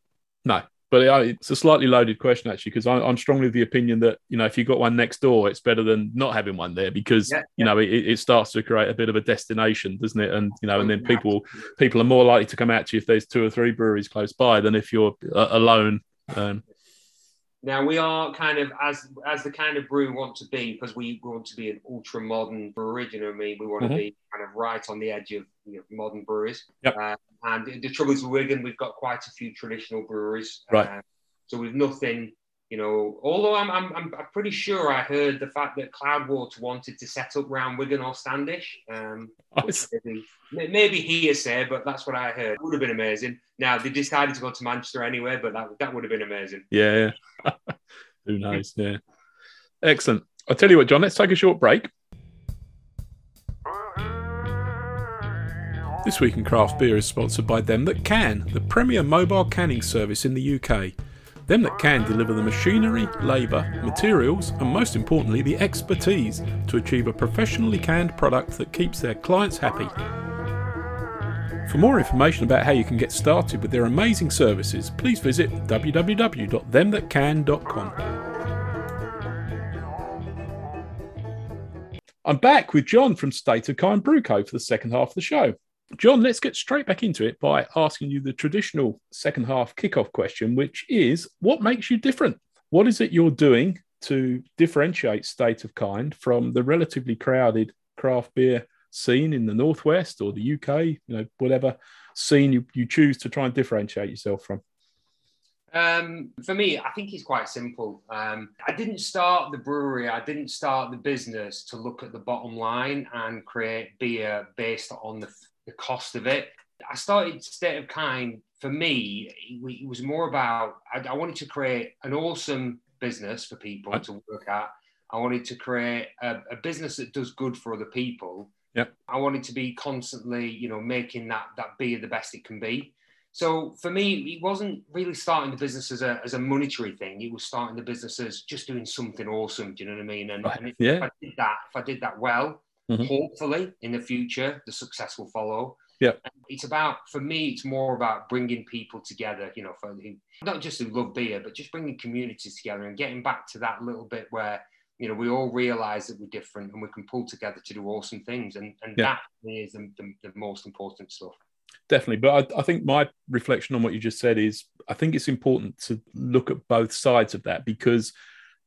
Speaker 1: No. But uh, it's a slightly loaded question actually, because I'm strongly of the opinion that you know if you've got one next door, it's better than not having one there because yeah, you know it, it, starts to create a bit of a destination, doesn't it? And you know, and then people people are more likely to come out to you if there's two or three breweries close by than if you're uh, alone. Um,
Speaker 2: now we are kind of as as the kind of brew we want to be because we want to be an ultra modern brewery. You know what I mean? We want mm-hmm. to be kind of right on the edge of you know, modern breweries.
Speaker 1: Yep. Uh,
Speaker 2: and the, trouble is with Wigan, we've got quite a few traditional breweries.
Speaker 1: Right. Uh,
Speaker 2: so we've nothing you know, although I'm, I'm, I'm pretty sure I heard the fact that Cloudwater wanted to set up round Wigan or Standish. Um, *laughs* maybe, maybe hearsay, but that's what I heard. It would have been amazing. Now they decided to go to Manchester anyway, but that, that would have been amazing.
Speaker 1: Yeah. *laughs* Who knows? Yeah. Excellent. I'll tell you what, John, let's take a short break. This week in craft beer is sponsored by Them That Can, the premier mobile canning service in the UK. Them that can deliver the machinery, labour, materials, and most importantly, the expertise to achieve a professionally canned product that keeps their clients happy. For more information about how you can get started with their amazing services, please visit www.themthatcan.com. I'm back with John from State of Kind Brew Co for the second half of the show. John, let's get straight back into it by asking you the traditional second half kickoff question, which is what makes you different? What is it you're doing to differentiate State of Kind from the relatively crowded craft beer scene in the Northwest or the UK, you know, whatever scene you, you choose to try and differentiate yourself from?
Speaker 2: Um, for me, I think it's quite simple. Um, I didn't start the brewery, I didn't start the business to look at the bottom line and create beer based on the the cost of it. I started State of Kind for me, it was more about I, I wanted to create an awesome business for people right. to work at. I wanted to create a, a, business that does good for other people.
Speaker 1: Yep.
Speaker 2: I wanted to be constantly, you know, making that that beer the best it can be. So for me, it wasn't really starting the business as a, as a monetary thing. It was starting the business as just doing something awesome. Do you know what I mean? And,
Speaker 1: right.
Speaker 2: and if,
Speaker 1: yeah.
Speaker 2: if I did that, if I did that well, mm-hmm. hopefully in the future, the success will follow.
Speaker 1: Yeah.
Speaker 2: It's about, for me, it's more about bringing people together, you know, for not just who love beer, but just bringing communities together and getting back to that little bit where, you know, we all realize that we're different and we can pull together to do awesome things. And, and yeah. that is the, the, the most important stuff
Speaker 1: definitely. But I, I, think my reflection on what you just said is I think it's important to look at both sides of that because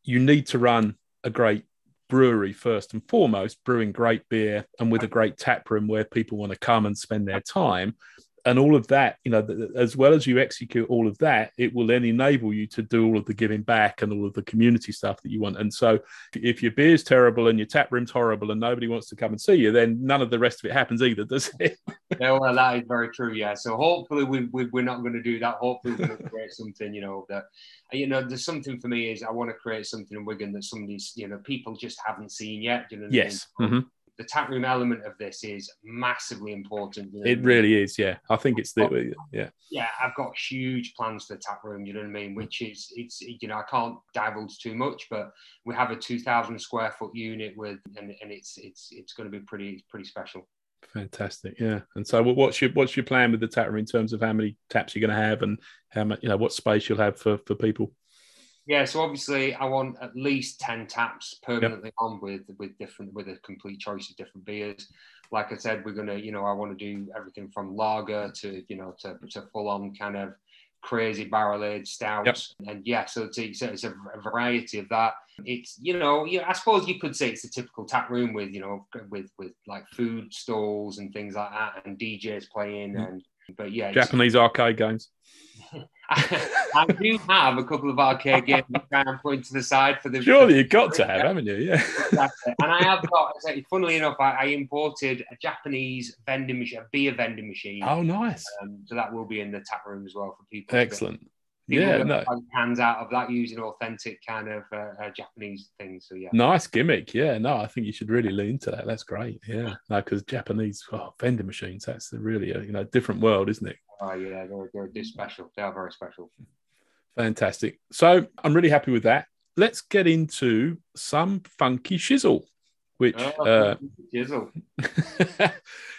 Speaker 1: you need to run a great brewery first and foremost, brewing great beer and with a great tap room where people want to come and spend their time. And all of that, you know, as well as you execute all of that, it will then enable you to do all of the giving back and all of the community stuff that you want. And so, if your beer's terrible and your tap room's horrible and nobody wants to come and see you, then none of the rest of it happens either, does it? *laughs*
Speaker 2: yeah, well, that is very true. Yeah. So hopefully, we, we we're not going to do that. Hopefully, we're going to create *laughs* something, you know, that you know, there's something for me is I want to create something in Wigan that some of these, you know, people just haven't seen yet. You know
Speaker 1: yes. I mean? mm-hmm.
Speaker 2: The tap room element of this is massively important.
Speaker 1: You know it really is, yeah. I think it's the yeah.
Speaker 2: Yeah, I've got huge plans for the tap room. You know what I mean? Which is it's you know I can't divulge too much, but we have a 2,000 square foot unit with, and, and it's it's it's going to be pretty pretty special.
Speaker 1: Fantastic, yeah. And so, what's your what's your plan with the tap room in terms of how many taps you're going to have and how much you know what space you'll have for for people?
Speaker 2: Yeah, so obviously I want at least ten taps permanently yep. on with with different with a complete choice of different beers. Like I said, we're gonna you know I want to do everything from lager to you know to, to full on kind of crazy barrel aged stouts, yep. and yeah, so it's, it's, it's a, variety of that. It's you know, you I suppose you could say it's a typical tap room with you know with with like food stalls and things like that, and DJs playing, and but yeah,
Speaker 1: Japanese arcade games. *laughs*
Speaker 2: I do have a couple of arcade games I'm putting to the side for the.
Speaker 1: Surely you've got to have, haven't you? Yeah.
Speaker 2: and I have got. *laughs* Funnily enough, I, I, imported a Japanese vending machine, a beer vending machine.
Speaker 1: Oh, nice.
Speaker 2: Um, so that will be in the tap room as well for people.
Speaker 1: Excellent. Yeah, no.
Speaker 2: cans out of that using authentic kind of uh, uh, Japanese things. So yeah,
Speaker 1: nice gimmick. Yeah, no, I think you should really lean into that. That's great. Yeah, no, because Japanese oh, vending machines. That's really a you know different world, isn't it?
Speaker 2: Oh yeah, they're they're special. They are very special.
Speaker 1: Fantastic. So I'm really happy with that. Let's get into some funky shizzle, which oh, uh, shizzle.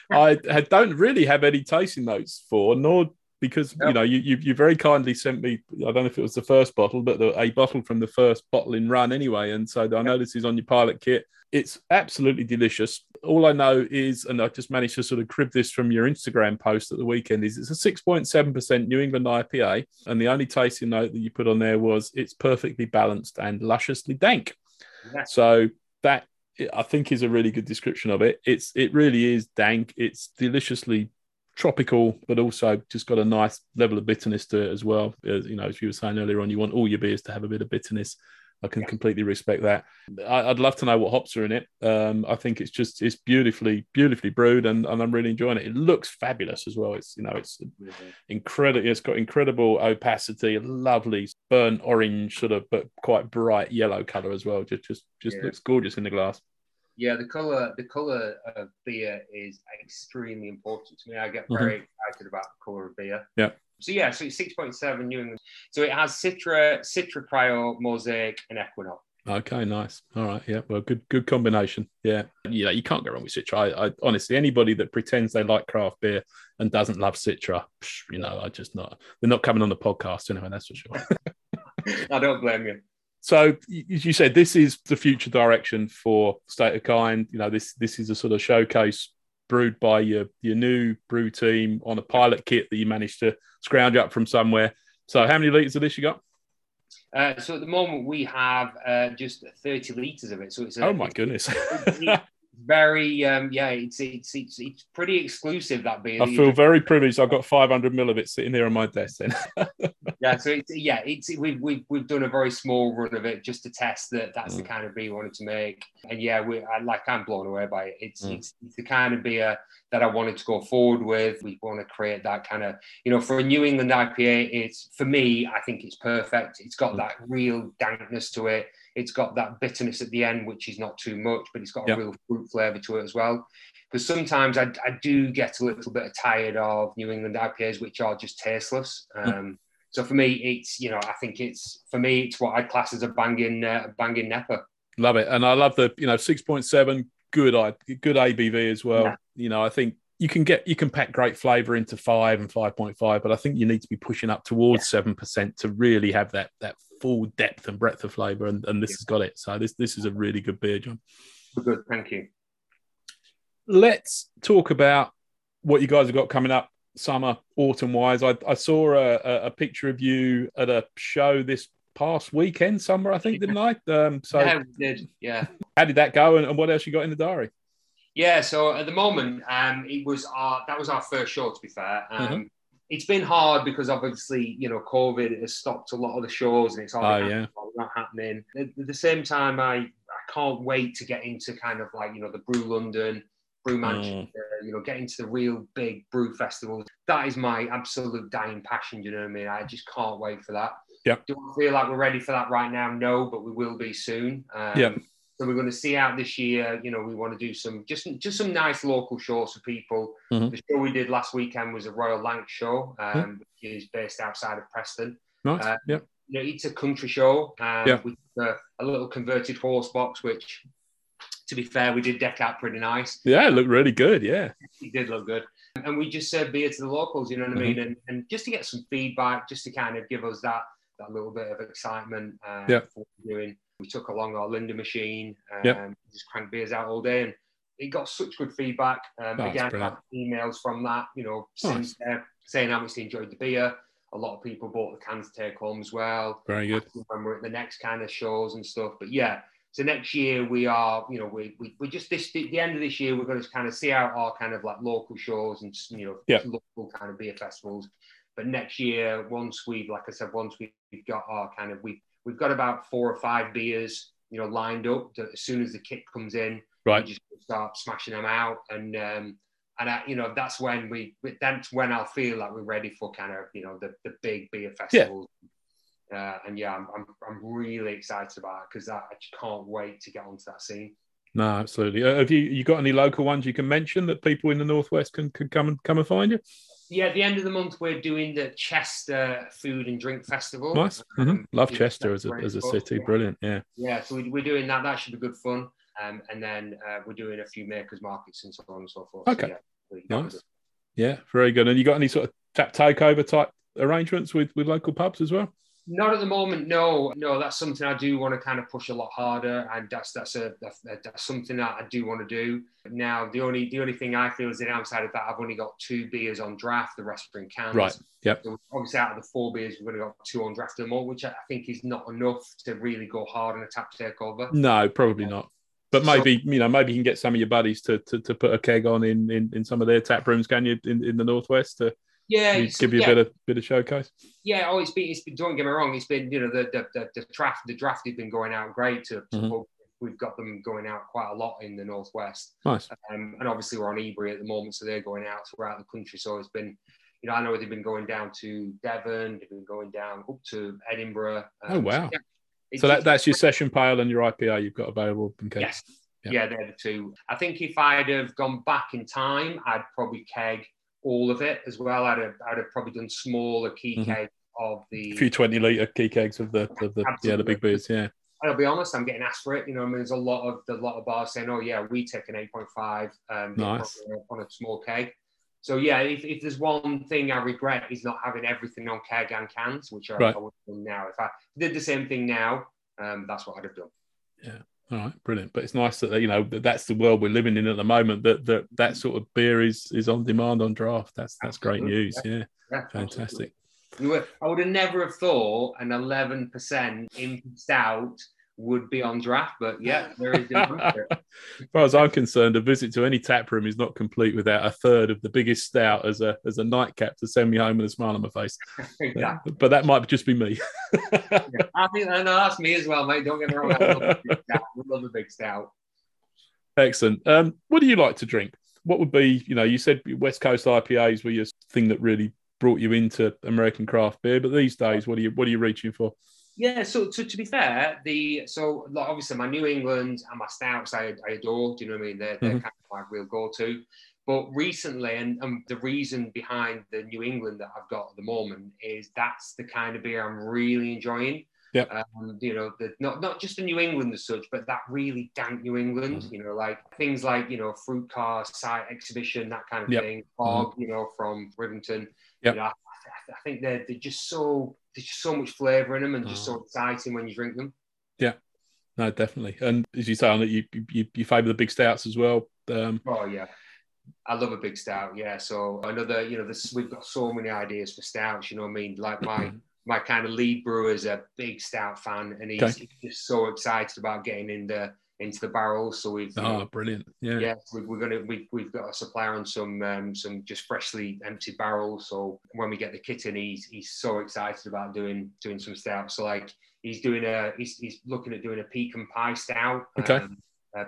Speaker 1: *laughs* I don't really have any tasting notes for, nor because yep. you know you, you, you very kindly sent me. I don't know if it was the first bottle, but the, a bottle from the first bottling run anyway. And so I know this is on your pilot kit. It's absolutely delicious. All I know is, and I just managed to sort of crib this from your Instagram post at the weekend, is it's a 6.7% New England IPA. And the only tasting note that you put on there was it's perfectly balanced and lusciously dank. Yeah. So that I think is a really good description of it. It's it really is dank. It's deliciously tropical, but also just got a nice level of bitterness to it as well. As, you know, as you were saying earlier on, you want all your beers to have a bit of bitterness. I can yeah. completely respect that. I, would love to know what hops are in it. Um, I think it's just it's beautifully, beautifully brewed, and, and I'm really enjoying it. It looks fabulous as well. It's you know it's incredible. It's got incredible opacity, lovely burnt orange sort of, but quite bright yellow color as well. Just just just yeah. looks gorgeous in the glass.
Speaker 2: Yeah, the color the color of beer is extremely important to me. I get mm-hmm. very mm-hmm. excited about the color of beer.
Speaker 1: Yeah.
Speaker 2: So yeah, so it's six point seven New England. So it has Citra, Citra Cryo, Mosaic, and Equinox.
Speaker 1: Okay, nice. All right, yeah. Well, good, good combination. Yeah, you know, you can't go wrong with Citra. I, I honestly, anybody that pretends they like craft beer and doesn't love Citra, you know, I just not. They're not coming on the podcast anyway. That's for sure. *laughs*
Speaker 2: I don't blame you.
Speaker 1: So, as you said, this is the future direction for State of Kind. You know, this this is a sort of showcase brewed by your your new brew team on a pilot kit that you managed to scrounge up from somewhere. So, how many liters of this you got?
Speaker 2: Uh, so at the moment we have uh, just 30 liters of it. So it's
Speaker 1: a, oh my goodness, *laughs*
Speaker 2: very um, yeah, it's, it's it's it's pretty exclusive that beer.
Speaker 1: I feel very privileged. I've got 500 mil of it sitting here on my desk. Then *laughs*
Speaker 2: yeah, so it's yeah, it's we've, we've we've done a very small run of it just to test that that's mm. the kind of beer we wanted to make. And yeah, we I, like I'm blown away by it. It's, mm. it's it's the kind of beer that I wanted to go forward with. We want to create that kind of you know for a New England IPA. It's for me, I think it's perfect. It's got mm. that real dankness to it it's got that bitterness at the end, which is not too much, but it's got a yep. real fruit flavour to it as well. Because sometimes I, I, do get a little bit tired of New England IPAs, which are just tasteless. Um, So for me, it's you know I think it's for me it's what I'd class as a banging uh, banging NEIPA.
Speaker 1: Love it, and I love the you know six point seven good good ABV as well. Yeah. You know I think you can get you can pack great flavor into five and five point five, but I think you need to be pushing up towards seven yeah. percent to really have that that full depth and breadth of flavor, and, and this yeah. has got it. So this this is a really good beer, John.
Speaker 2: Good, thank you.
Speaker 1: Let's talk about what you guys have got coming up summer, autumn wise. I, I saw a, a picture of you at a show this past weekend somewhere, I think, didn't I? Um, so
Speaker 2: yeah, did. Yeah.
Speaker 1: How did that go, and, and what else you got in the diary?
Speaker 2: Yeah, so at the moment, um, it was our that was our first show. To be fair, um, mm-hmm. It's been hard because obviously you know COVID has stopped a lot of the shows and it's all oh, yeah. not happening. At, the same time, I I can't wait to get into kind of like you know the Brew London, Brew mm. Manchester, mm. you know, get into the real big brew festivals. That is my absolute dying passion. You know what I mean? I just can't wait for that.
Speaker 1: Yeah.
Speaker 2: Do I feel like we're ready for that right now? No, but we will be soon. Um,
Speaker 1: yeah
Speaker 2: so we're going to see out this year. You know, we want to do some just just some nice local shows for people. Mm-hmm. The show we did last weekend was a Royal Lancs show, um, mm-hmm. which is based outside of Preston.
Speaker 1: Nice. Uh, yeah.
Speaker 2: You know, it's a country show um, yeah. with a, a, little converted horse box, which, to be fair, we did deck out pretty nice.
Speaker 1: Yeah, it looked really good. Yeah,
Speaker 2: it did look good. And we just served beer to the locals. You know what I mm-hmm. mean? And, and just to get some feedback, just to kind of give us that that little bit of excitement. Uh, yeah. For doing we took along our Lindr machine, um, yep. just cranked beers out all day, and it got such good feedback. Um, oh, again, emails from that, you know, since nice. saying how much they enjoyed the beer. A lot of people bought the cans to take home as well.
Speaker 1: Very good.
Speaker 2: When we're at the next kind of shows and stuff, but yeah. So next year we are, you know, we we, we just this the end of this year we're going to kind of see out our kind of like local shows and you know
Speaker 1: yeah.
Speaker 2: local kind of beer festivals. But next year, once we've like I said, once we've got our kind of we we've got about four or five beers, you know, lined up. To, as soon as the kit comes in,
Speaker 1: right,
Speaker 2: we just start smashing them out, and um, and I, you know, that's when we that's when I'll feel like we're ready for kind of you know the the big beer festivals. Yeah. Uh, and yeah, I'm, I'm, I'm really excited about it because I, I just can't wait to get onto that scene.
Speaker 1: No, absolutely. Uh, have you you got any local ones you can mention that people in the northwest can, can come and come and find you?
Speaker 2: Yeah, at the end of the month, we're doing the Chester Food and Drink Festival.
Speaker 1: Nice. Mm-hmm. Um, Love Chester as a, as a city. Brilliant. Yeah.
Speaker 2: Yeah. So we, are doing that. That should be good fun. Um, and then uh, we're doing a few makers markets and so on and so forth.
Speaker 1: Okay.
Speaker 2: So,
Speaker 1: yeah, nice. Yeah, very good. And you got any sort of tap takeover type arrangements with with local pubs as well?
Speaker 2: Not at the moment, no, no. That's something I do want to kind of push a lot harder, and that's that's a that's, that's something that I do want to do. Now, the only the only thing I feel is that outside of that, I've only got two beers on draft. The rest are in cans.
Speaker 1: Right. Yep.
Speaker 2: So obviously, out of the four beers, we've only got two on draft and more, which I think is not enough to really go hard on a tap takeover.
Speaker 1: No, probably not. But maybe you know, maybe you can get some of your buddies to to, to put a keg on in, in, in some of their tap rooms, can you, in, in the northwest to
Speaker 2: yeah,
Speaker 1: give you
Speaker 2: yeah.
Speaker 1: a bit of bit of showcase.
Speaker 2: Yeah, oh, it's been, it's been. Don't get me wrong, it's been you know the the, the, the draft the draft has been going out great. To, to mm-hmm. we've got them going out quite a lot in the northwest.
Speaker 1: Nice.
Speaker 2: Um, and obviously we're on Eebria at the moment, so they're going out throughout the country. So it's been, you know, I know they've been going down to Devon, they've been going down up to Edinburgh.
Speaker 1: Um, oh wow. So, yeah, so that, that's your session pile and your IPA you've got available in case.
Speaker 2: Yes. Yeah. yeah, they're the two. I think if I'd have gone back in time, I'd probably keg all of it as well. I'd have, I'd have probably done smaller key mm-hmm. kegs of the
Speaker 1: a few twenty liter key kegs of the of the Absolutely. yeah the big beers. Yeah.
Speaker 2: I'll be honest, I'm getting asked for it. You know, I mean, there's a lot of a lot of bars saying, "Oh yeah, we take an 8.5 um,
Speaker 1: nice.
Speaker 2: on a small keg." So yeah, if, if there's one thing I regret is not having everything on keg and cans, which I, right. I would do now. If I did the same thing now, um, that's what I'd have done.
Speaker 1: Yeah. All right, brilliant. But it's nice that you know that that's the world we're living in at the moment. That that that sort of beer is is on demand on draft. That's that's Absolutely. great news. Yeah, yeah. fantastic.
Speaker 2: Were, I would have never have thought an eleven percent in stout would be on draft, but yeah, there is. *laughs*
Speaker 1: as far as I'm concerned, a visit to any tap room is not complete without a third of the biggest stout as a as a nightcap to send me home with a smile on my face. *laughs* exactly. But that might just be me. *laughs*
Speaker 2: yeah, I think no, that's me as well, mate. Don't get me wrong. I love a big stout. love a big stout.
Speaker 1: Excellent. Um, what do you like to drink? What would be, you know, you said West Coast IPAs were your thing that really brought you into American craft beer, but these days, what are you what are you reaching for?
Speaker 2: Yeah, so, so to be fair, the so like, obviously my New England and my stouts I, I adore. Do you know what I mean? They're, they're mm-hmm. kind of like real go to. But recently, and, and the reason behind the New England that I've got at the moment is that's the kind of beer I'm really enjoying.
Speaker 1: Yeah.
Speaker 2: Um, you know, the, not not just the New England as such, but that really dank New England. Mm-hmm. You know, like things like you know fruit car site exhibition, that kind of yep. thing. Fog, mm-hmm. you know, from Rivington.
Speaker 1: Yeah.
Speaker 2: You know, I, think they're they're just so there's just so much flavour in them and just so oh. exciting when you drink them.
Speaker 1: Yeah, no, definitely. And as you say, on that you you, you favour the big stouts as well. Um,
Speaker 2: oh yeah, I love a big stout. Yeah, so another, you know, this we've got so many ideas for stouts. You know what I mean? Like my my kind of lead brewer is a big stout fan, and he's, okay. he's just so excited about getting in the into the barrels. So we've
Speaker 1: oh, brilliant, yeah,
Speaker 2: yeah, we, are gonna we, we've got a supplier on some um, some just freshly emptied barrels. So when we get the kit in, he's he's so excited about doing doing some stout. So like he's doing a he's, he's looking at doing a pecan pie stout,
Speaker 1: okay, um,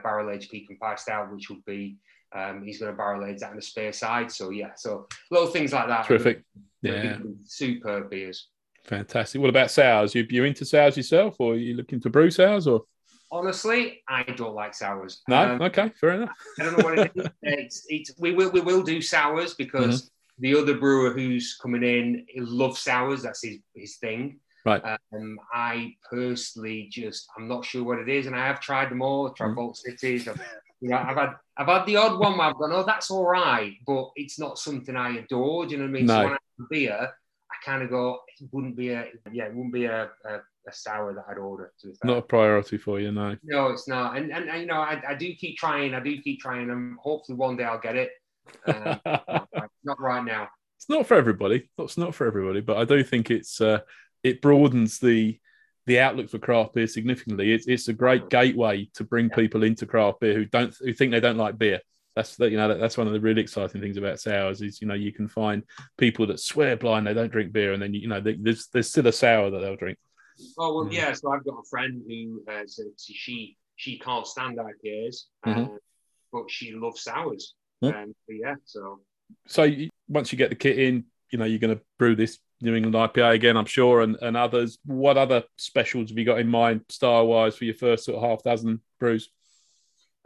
Speaker 2: barrel aged pecan pie stout, which would be um, he's going to barrel age that in the spare side. So yeah, so little things like that.
Speaker 1: Terrific, yeah,
Speaker 2: superb beers.
Speaker 1: Fantastic. What about sours? You you into sours yourself, or are you looking to brew sours, or?
Speaker 2: Honestly, I don't like sours.
Speaker 1: No, um, okay, fair enough.
Speaker 2: I don't know what it is. *laughs* It's, it's, we will we will do sours because mm-hmm. the other brewer who's coming in he loves sours. That's his his thing.
Speaker 1: Right.
Speaker 2: Um, I personally just I'm not sure what it is, and I have tried them all. I've tried mm-hmm. Vault Cities. I've, you know, I've had I've had the odd one where I've gone, oh, that's all right, but it's not something I adore. Do you know what I mean?
Speaker 1: No.
Speaker 2: So when I have beer, I kind of go, it wouldn't be a yeah, it wouldn't be a, a a sour that I'd order.
Speaker 1: Not a priority for you, no.
Speaker 2: No, it's not. And and, and you know, I, I do keep trying. I do keep trying, and hopefully one day I'll get it. Um, *laughs* not right now.
Speaker 1: It's not for everybody. It's not for everybody, but I do think it's uh, it broadens the the outlook for craft beer significantly. It's it's a great gateway to bring people into craft beer who don't who think they don't like beer. That's that you know that's one of the really exciting things about sours is you know you can find people that swear blind they don't drink beer and then you know there's there's still a sour that they'll drink.
Speaker 2: Oh well, yeah. So I've got a friend who uh, she she can't stand IPAs, mm-hmm. uh, but she loves sours. Mm-hmm. Um, yeah, so
Speaker 1: so you, once you get the kit in, you know you're going to brew this New England IPA again, I'm sure, and, and others. What other specials have you got in mind, style wise, for your first sort of half dozen brews?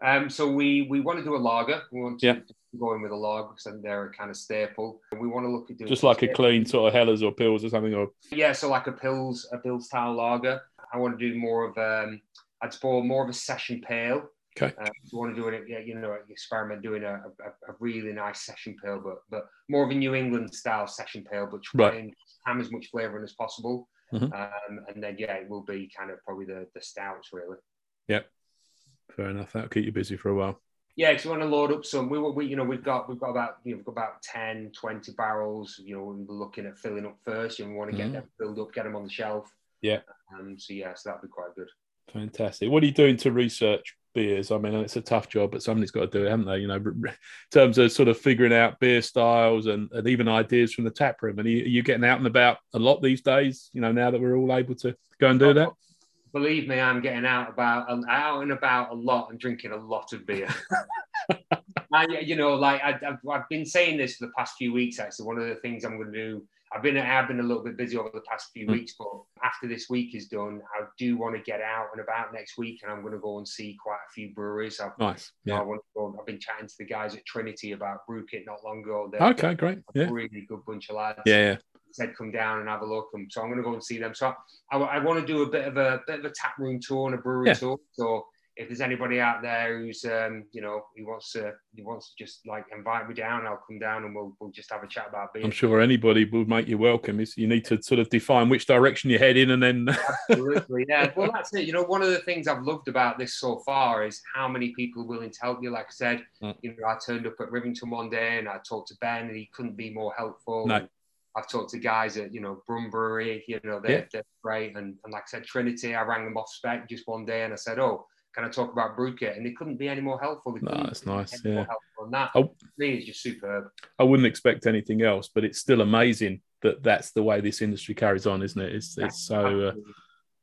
Speaker 2: Um, so we we want to do a lager. We want to
Speaker 1: yeah.
Speaker 2: go in with a lager because they're a kind of staple. We want to look at doing
Speaker 1: just like a clean sort of Helles or Pils or something, or
Speaker 2: yeah, so like a Pils a Pils style lager. I want to do more of um, I'd pour more of a session pale.
Speaker 1: Okay.
Speaker 2: Uh, you want to do it, yeah, you know, experiment doing a, a, a, really nice session pale, but but more of a New England style session pale, but try right. and have as much flavour in as possible. Mm-hmm. Um, and then yeah, it will be kind of probably the the stouts really.
Speaker 1: Yep. Fair enough. That'll keep you busy for a while.
Speaker 2: Yeah, because we want to load up some. We, we, you know, we've got we've got about you know we've got about 10, 20 barrels. You know, we're looking at filling up first, and we want to get mm-hmm. them filled up, get them on the shelf.
Speaker 1: Yeah.
Speaker 2: Um. So yeah, so that'd be quite good.
Speaker 1: Fantastic. What are you doing to research beers? I mean, it's a tough job, but somebody's got to do it, haven't they? You know, in terms of sort of figuring out beer styles and, and even ideas from the tap room. And are you, are you getting out and about a lot these days? You know, now that we're all able to go and do that
Speaker 2: believe me, I'm getting out about out and about a lot and drinking a lot of beer. *laughs* I, you know, like I, have I've been saying this for the past few weeks. Actually, one of the things I'm going to do. I've been I've been a little bit busy over the past few mm. weeks, but after this week is done, I do want to get out and about next week, and I'm going to go and see quite a few breweries. I've,
Speaker 1: nice. Yeah. I
Speaker 2: want to go, I've been chatting to the guys at Trinity about Brewkit not long ago.
Speaker 1: They're, okay, great. Yeah.
Speaker 2: really good bunch of lads.
Speaker 1: Yeah.
Speaker 2: Said come down and have a look. And so I'm going to go and see them. So I, I, I want to do a bit of a bit of a tap room tour and a brewery yeah. tour. So if there's anybody out there who's um, you know he wants to he wants to just like invite me down, I'll come down and we'll we'll just have a chat about beer.
Speaker 1: I'm sure anybody will make you welcome. Is you need to sort of define which direction you head in, and then *laughs*
Speaker 2: absolutely yeah. Well, that's it. You know, one of the things I've loved about this so far is how many people are willing to help you. Like I said, mm. you know, I turned up at Rivington one day and I talked to Ben, and he couldn't be more helpful.
Speaker 1: No.
Speaker 2: I've talked to guys at, you know, Brum Brewery, you know, they're, yeah. they're great. And, and like I said, Trinity, I rang them off spec just one day and I said, oh, can I talk about Brewkit? And they couldn't be any more helpful. They
Speaker 1: no, that's nice. Yeah.
Speaker 2: And that oh, me is just superb.
Speaker 1: I wouldn't expect anything else, but it's still amazing that that's the way this industry carries on, isn't it? It's, it's so, uh,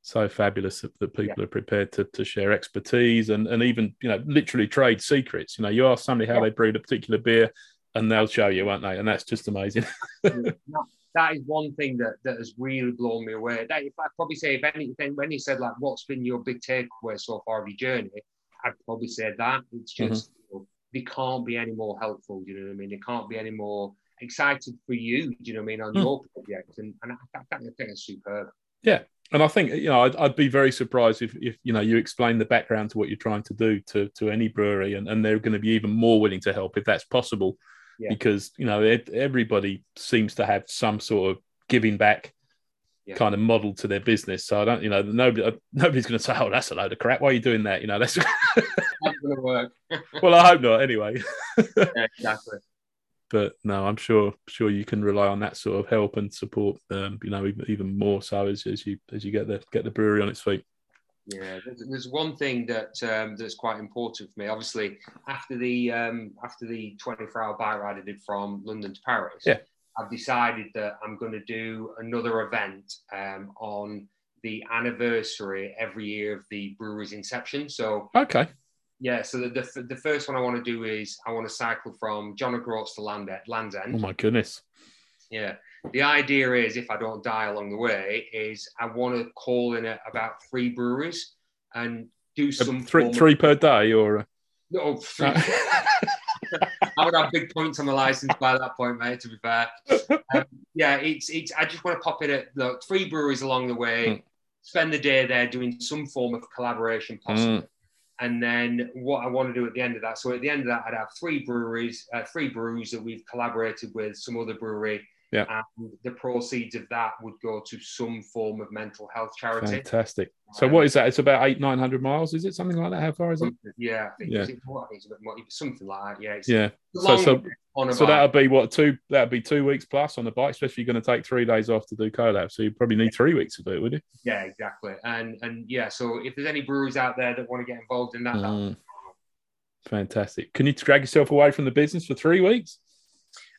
Speaker 1: so fabulous that, that people yeah. are prepared to, to share expertise and, and even, you know, literally trade secrets. You know, you ask somebody how yeah. they brewed a particular beer and they'll show you, won't they? And that's just amazing. *laughs*
Speaker 2: that is one thing that, that has really blown me away. That if I probably say if anything, when he said like, "What's been your big takeaway so far of your journey?" I'd probably say that it's mm-hmm. just mm-hmm. you know, they can't be any more helpful. Do you know what I mean? They can't be any more excited for you. Do you know what I mean on mm. your project? And, and I, I think it's superb.
Speaker 1: Yeah, and I think you know I'd, I'd, be very surprised if, if you know you explain the background to what you're trying to do to to any brewery, and, and they're going to be even more willing to help if that's possible yeah. because you know everybody seems to have some sort of giving back yeah. kind of model to their business. So I don't, you know, nobody uh, nobody's going to say, "Oh, that's a load of crap. Why are you doing that?" You know, that's *laughs*
Speaker 2: not going to work. *laughs*
Speaker 1: well, I hope not. Anyway. *laughs*
Speaker 2: yeah, exactly.
Speaker 1: But no, I'm sure sure you can rely on that sort of help and support. Um, you know, even, even more so as, as you as you get the get the brewery on its feet.
Speaker 2: Yeah, there's, there's one thing that um, that's quite important for me. Obviously, after the um, after the 24 hour bike ride I did from London to Paris,
Speaker 1: yeah.
Speaker 2: I've decided that I'm going to do another event um, on the anniversary every year of the brewery's inception. So
Speaker 1: okay,
Speaker 2: yeah. So the, the, the first one I want to do is I want to cycle from John O'Groats to Land, Land's End.
Speaker 1: Oh my goodness!
Speaker 2: Yeah, the idea is, if I don't die along the way, is I want to call in at about three breweries and do some
Speaker 1: three three per day, or
Speaker 2: no, three. *laughs* I would have big points on the license by that point, mate. To be fair, um, yeah, it's it's. I just want to pop in at look three breweries along the way, mm. spend the day there doing some form of collaboration, possible. Mm. And then what I want to do at the end of that. So at the end of that, I'd have three breweries, uh, three brews that we've collaborated with some other brewery
Speaker 1: yeah.
Speaker 2: And the proceeds of that would go to some form of mental health charity.
Speaker 1: Fantastic. So um, what is that? It's about eight, nine hundred miles. Is it something like that? How far is it?
Speaker 2: Yeah, I think,
Speaker 1: yeah.
Speaker 2: It's, it's a bit more, something like that. Yeah.
Speaker 1: yeah. So so, so that'll be what two? That'll be two weeks plus on the bike, especially if you're going to take three days off to do collab. So you probably need three weeks to do it, would you?
Speaker 2: Yeah, exactly. And and yeah, so if there's any breweries out there that want to get involved in that, mm.
Speaker 1: fantastic. Can you drag yourself away from the business for three weeks?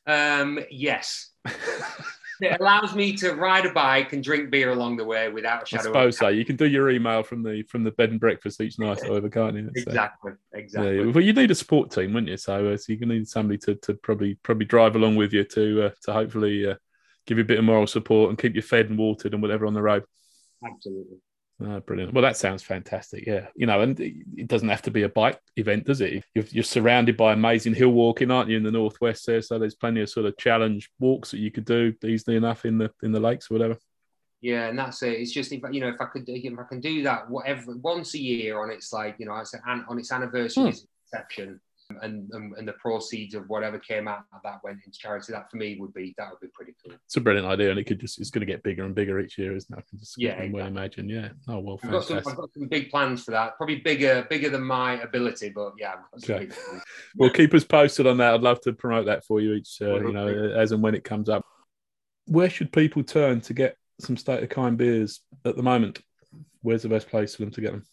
Speaker 2: Um, yes. *laughs* it allows me to ride a bike and drink beer along the way without a shadow. I
Speaker 1: suppose so. You can do your email from the from the bed and breakfast each night, over, can't you?
Speaker 2: Exactly, exactly. Yeah,
Speaker 1: well, you need a support team, wouldn't you? So, uh, so you can need somebody to, to probably probably drive along with you to uh, to hopefully uh, give you a bit of moral support and keep you fed and watered and whatever on the road.
Speaker 2: Absolutely.
Speaker 1: Oh, brilliant. Well, that sounds fantastic. Yeah. You know, and it doesn't have to be a bike event, does it? You're, you're, surrounded by amazing hill walking, aren't you, in the Northwest there? So there's plenty of sort of challenge walks that you could do easily enough in the in the lakes or whatever.
Speaker 2: Yeah, and that's it. It's just if you know if I could if I can do that whatever once a year on its like you know on its anniversary hmm. inception and, and, and the proceeds of whatever came out of that went into charity. That for me would be that would be pretty cool.
Speaker 1: It's a brilliant idea, and it could just it's going to get bigger and bigger each year, isn't it? I can just yeah, exactly. well imagine. Yeah. Oh well,
Speaker 2: I've got, some, I've got, some, big plans for that. Probably bigger bigger than my ability, but yeah.
Speaker 1: Okay. well, keep us posted on that. I'd love to promote that for you each, uh, you know, as and when it comes up. Where should people turn to get some state of kind beers at the moment? Where's the best place for them to get them?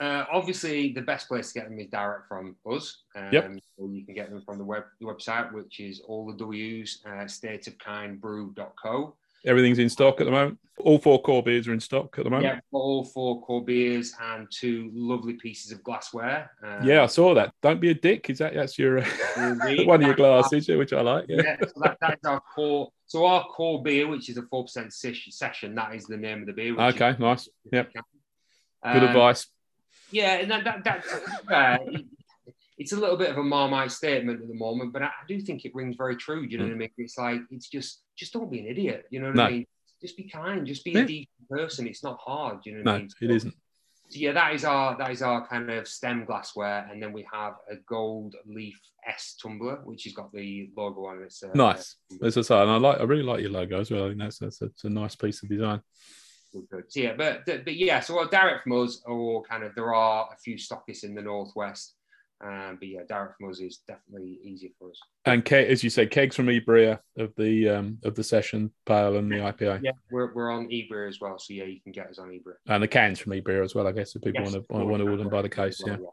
Speaker 2: Uh, obviously, the best place to get them is direct from us. Um,
Speaker 1: yep.
Speaker 2: So you can get them from the web the website, which is all the W's, uh, stateofkindbrew.co.
Speaker 1: Everything's in stock at the moment. All four core beers are in stock at the moment.
Speaker 2: Yeah, all four core beers and two lovely pieces of glassware.
Speaker 1: Um, yeah, I saw that. Don't be a dick. Is that that's your *laughs* *laughs* one of your glasses, which I like?
Speaker 2: Yeah, yeah so that, that's our core. So our core beer, which is a four percent session, that is the name of the beer.
Speaker 1: Okay, nice. Yep. Good um, advice.
Speaker 2: Yeah, and that, that, that's uh, it's a little bit of a marmite statement at the moment, but I, I do think it rings very true. you know mm. what I mean? It's like it's just just don't be an idiot. You know what no. I mean? Just be kind. Just be yeah. a decent person. It's not hard. You know what
Speaker 1: no,
Speaker 2: I mean?
Speaker 1: it isn't.
Speaker 2: So yeah, that is our that is our kind of stem glassware, and then we have a gold leaf S tumbler, which has got the logo on it.
Speaker 1: Uh, nice. As I say, and I like I really like your logo as well. I think that's that's, that's a nice piece of design
Speaker 2: good. So, yeah, but but yeah, so well, direct from us, or kind of there are a few stockists in the northwest. Um, but yeah, direct from us is definitely easier for us.
Speaker 1: And ke- as you say, kegs from Eebria of the um, of the session pale and the IPA.
Speaker 2: Yeah, we're, we're on Eebria as well, so yeah, you can get us on Eebria.
Speaker 1: And the cans from Eebria as well, I guess, if people yes, want to want to order them by the case. Well, yeah. yeah.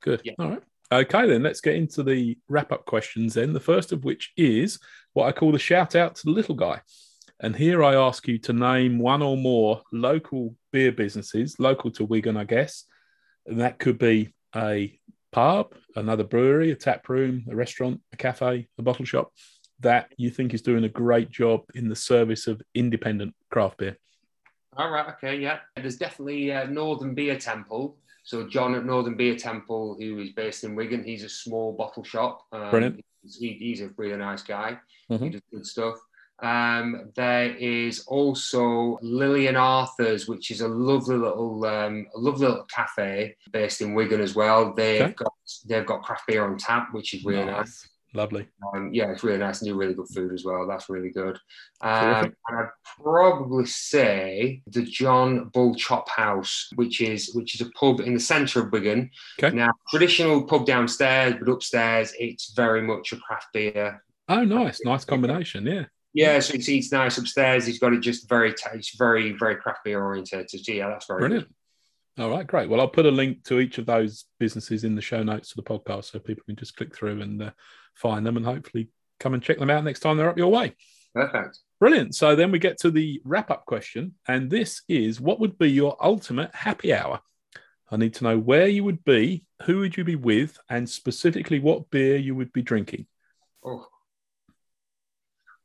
Speaker 1: good. Yeah. All right. Okay, then let's get into the wrap up questions. Then the first of which is what I call the shout out to the little guy. And here I ask you to name one or more local beer businesses, local to Wigan, I guess. And that could be a pub, another brewery, a tap room, a restaurant, a cafe, a bottle shop that you think is doing a great job in the service of independent craft beer.
Speaker 2: All right. Okay. Yeah. There's definitely uh, Northern Beer Temple. So John at Northern Beer Temple, who is based in Wigan, he's a small bottle shop.
Speaker 1: Um, Brilliant.
Speaker 2: He's, he's, a really nice guy. Mm-hmm. He does good stuff. Um, there is also Lillian Arthur's, which is a lovely little, um, a lovely little cafe based in Wigan as well. They've okay. got they've got craft beer on tap, which is really nice. nice.
Speaker 1: Lovely.
Speaker 2: Um, yeah, it's really nice and do really good food as well. That's really good. Um, and I'd probably say the John Bull Chop House, which is which is a pub in the centre of Wigan.
Speaker 1: Okay.
Speaker 2: Now, traditional pub downstairs, but upstairs it's very much a craft beer.
Speaker 1: Oh, nice, nice combination. Yeah.
Speaker 2: Yeah, so it's, it's nice upstairs. He's got it just very, it's very, very craft beer oriented. So yeah, that's very
Speaker 1: brilliant. Good. All right, great. Well, I'll put a link to each of those businesses in the show notes to the podcast, so people can just click through and uh, find them, and hopefully come and check them out next time they're up your way.
Speaker 2: Perfect.
Speaker 1: Brilliant. So then we get to the wrap up question, and this is: What would be your ultimate happy hour? I need to know where you would be, who would you be with, and specifically what beer you would be drinking.
Speaker 2: Oh,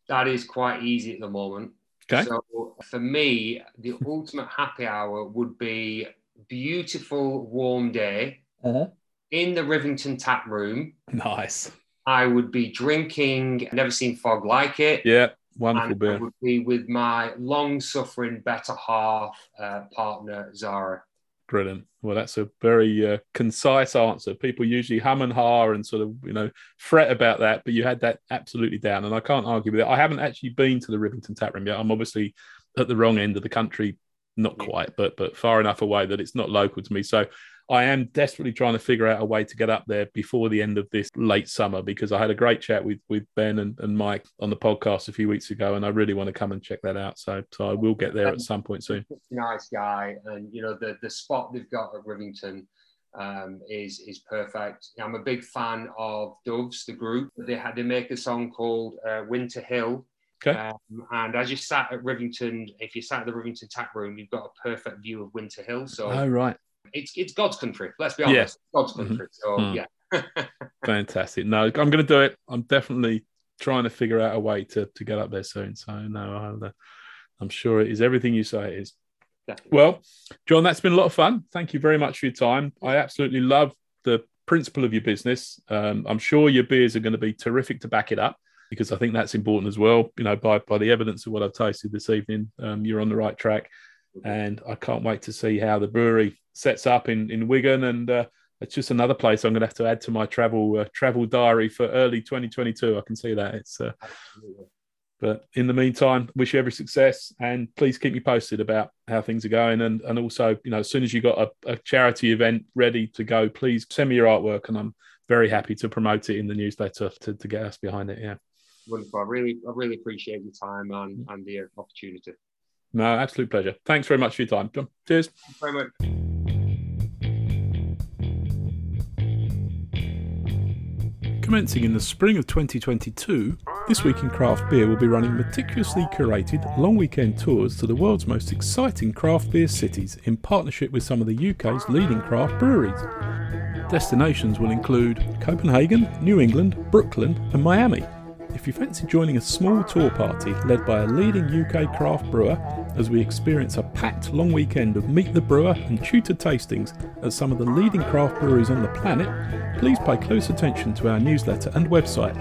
Speaker 2: that is quite easy at the moment.
Speaker 1: Okay.
Speaker 2: So for me, the ultimate happy hour would be beautiful warm day
Speaker 1: uh-huh.
Speaker 2: in the Rivington tap room.
Speaker 1: Nice.
Speaker 2: I would be drinking. Never seen fog like it.
Speaker 1: Yeah, wonderful beer.
Speaker 2: I would be with my long-suffering better half uh, partner Zara.
Speaker 1: Brilliant. Well, that's a very uh, concise answer. People usually hum and ha and sort of, you know, fret about that, but you had that absolutely down, and I can't argue with it. I haven't actually been to the Rivington Tap Room yet. I'm obviously at the wrong end of the country, not quite, but but far enough away that it's not local to me. So I am desperately trying to figure out a way to get up there before the end of this late summer because I had a great chat with with Ben and, and Mike on the podcast a few weeks ago, and I really want to come and check that out. So so I will get there at some point soon.
Speaker 2: Nice guy, and you know the the spot they've got at Rivington um, is is perfect. I'm a big fan of Doves, the group. They had to make a song called uh, Winter Hill.
Speaker 1: Okay.
Speaker 2: Um, and as you sat at Rivington, if you sat at the Rivington Tap Room, you've got a perfect view of Winter Hill. So
Speaker 1: oh right,
Speaker 2: it's it's God's country. Let's be honest, yeah. God's mm-hmm. country. So mm. yeah. *laughs*
Speaker 1: Fantastic. No, I'm going to do it. I'm definitely trying to figure out a way to to get up there soon. So no, I'll, uh, I'm sure it is everything you say it is. Definitely. Well, John, that's been a lot of fun. Thank you very much for your time. I absolutely love the principle of your business. Um, I'm sure your beers are going to be terrific to back it up. because I think that's important as well. You know, by by the evidence of what I've tasted this evening, um, you're on the right track, and I can't wait to see how the brewery sets up in in Wigan and. Uh, it's just another place I'm going to have to add to my travel uh, travel diary for early 2022. I can see that it's. Uh, but in the meantime, wish you every success and please keep me posted about how things are going. And and also, you know, as soon as you got a, a charity event ready to go, please send me your artwork and I'm very happy to promote it in the newsletter to, to get us behind it. Yeah.
Speaker 2: Wonderful. I really, I really appreciate your time and, and the opportunity.
Speaker 1: No, absolute pleasure. Thanks very much for your time, John. Cheers.
Speaker 2: very much.
Speaker 1: Commencing in the spring of 2022, This Week in Craft Beer will be running meticulously curated long weekend tours to the world's most exciting craft beer cities in partnership with some of the UK's leading craft breweries. Destinations will include Copenhagen, New England, Brooklyn, and Miami. If you fancy joining a small tour party led by a leading UK craft brewer as we experience a packed long weekend of Meet the Brewer and tutor tastings at some of the leading craft breweries on the planet, please pay close attention to our newsletter and website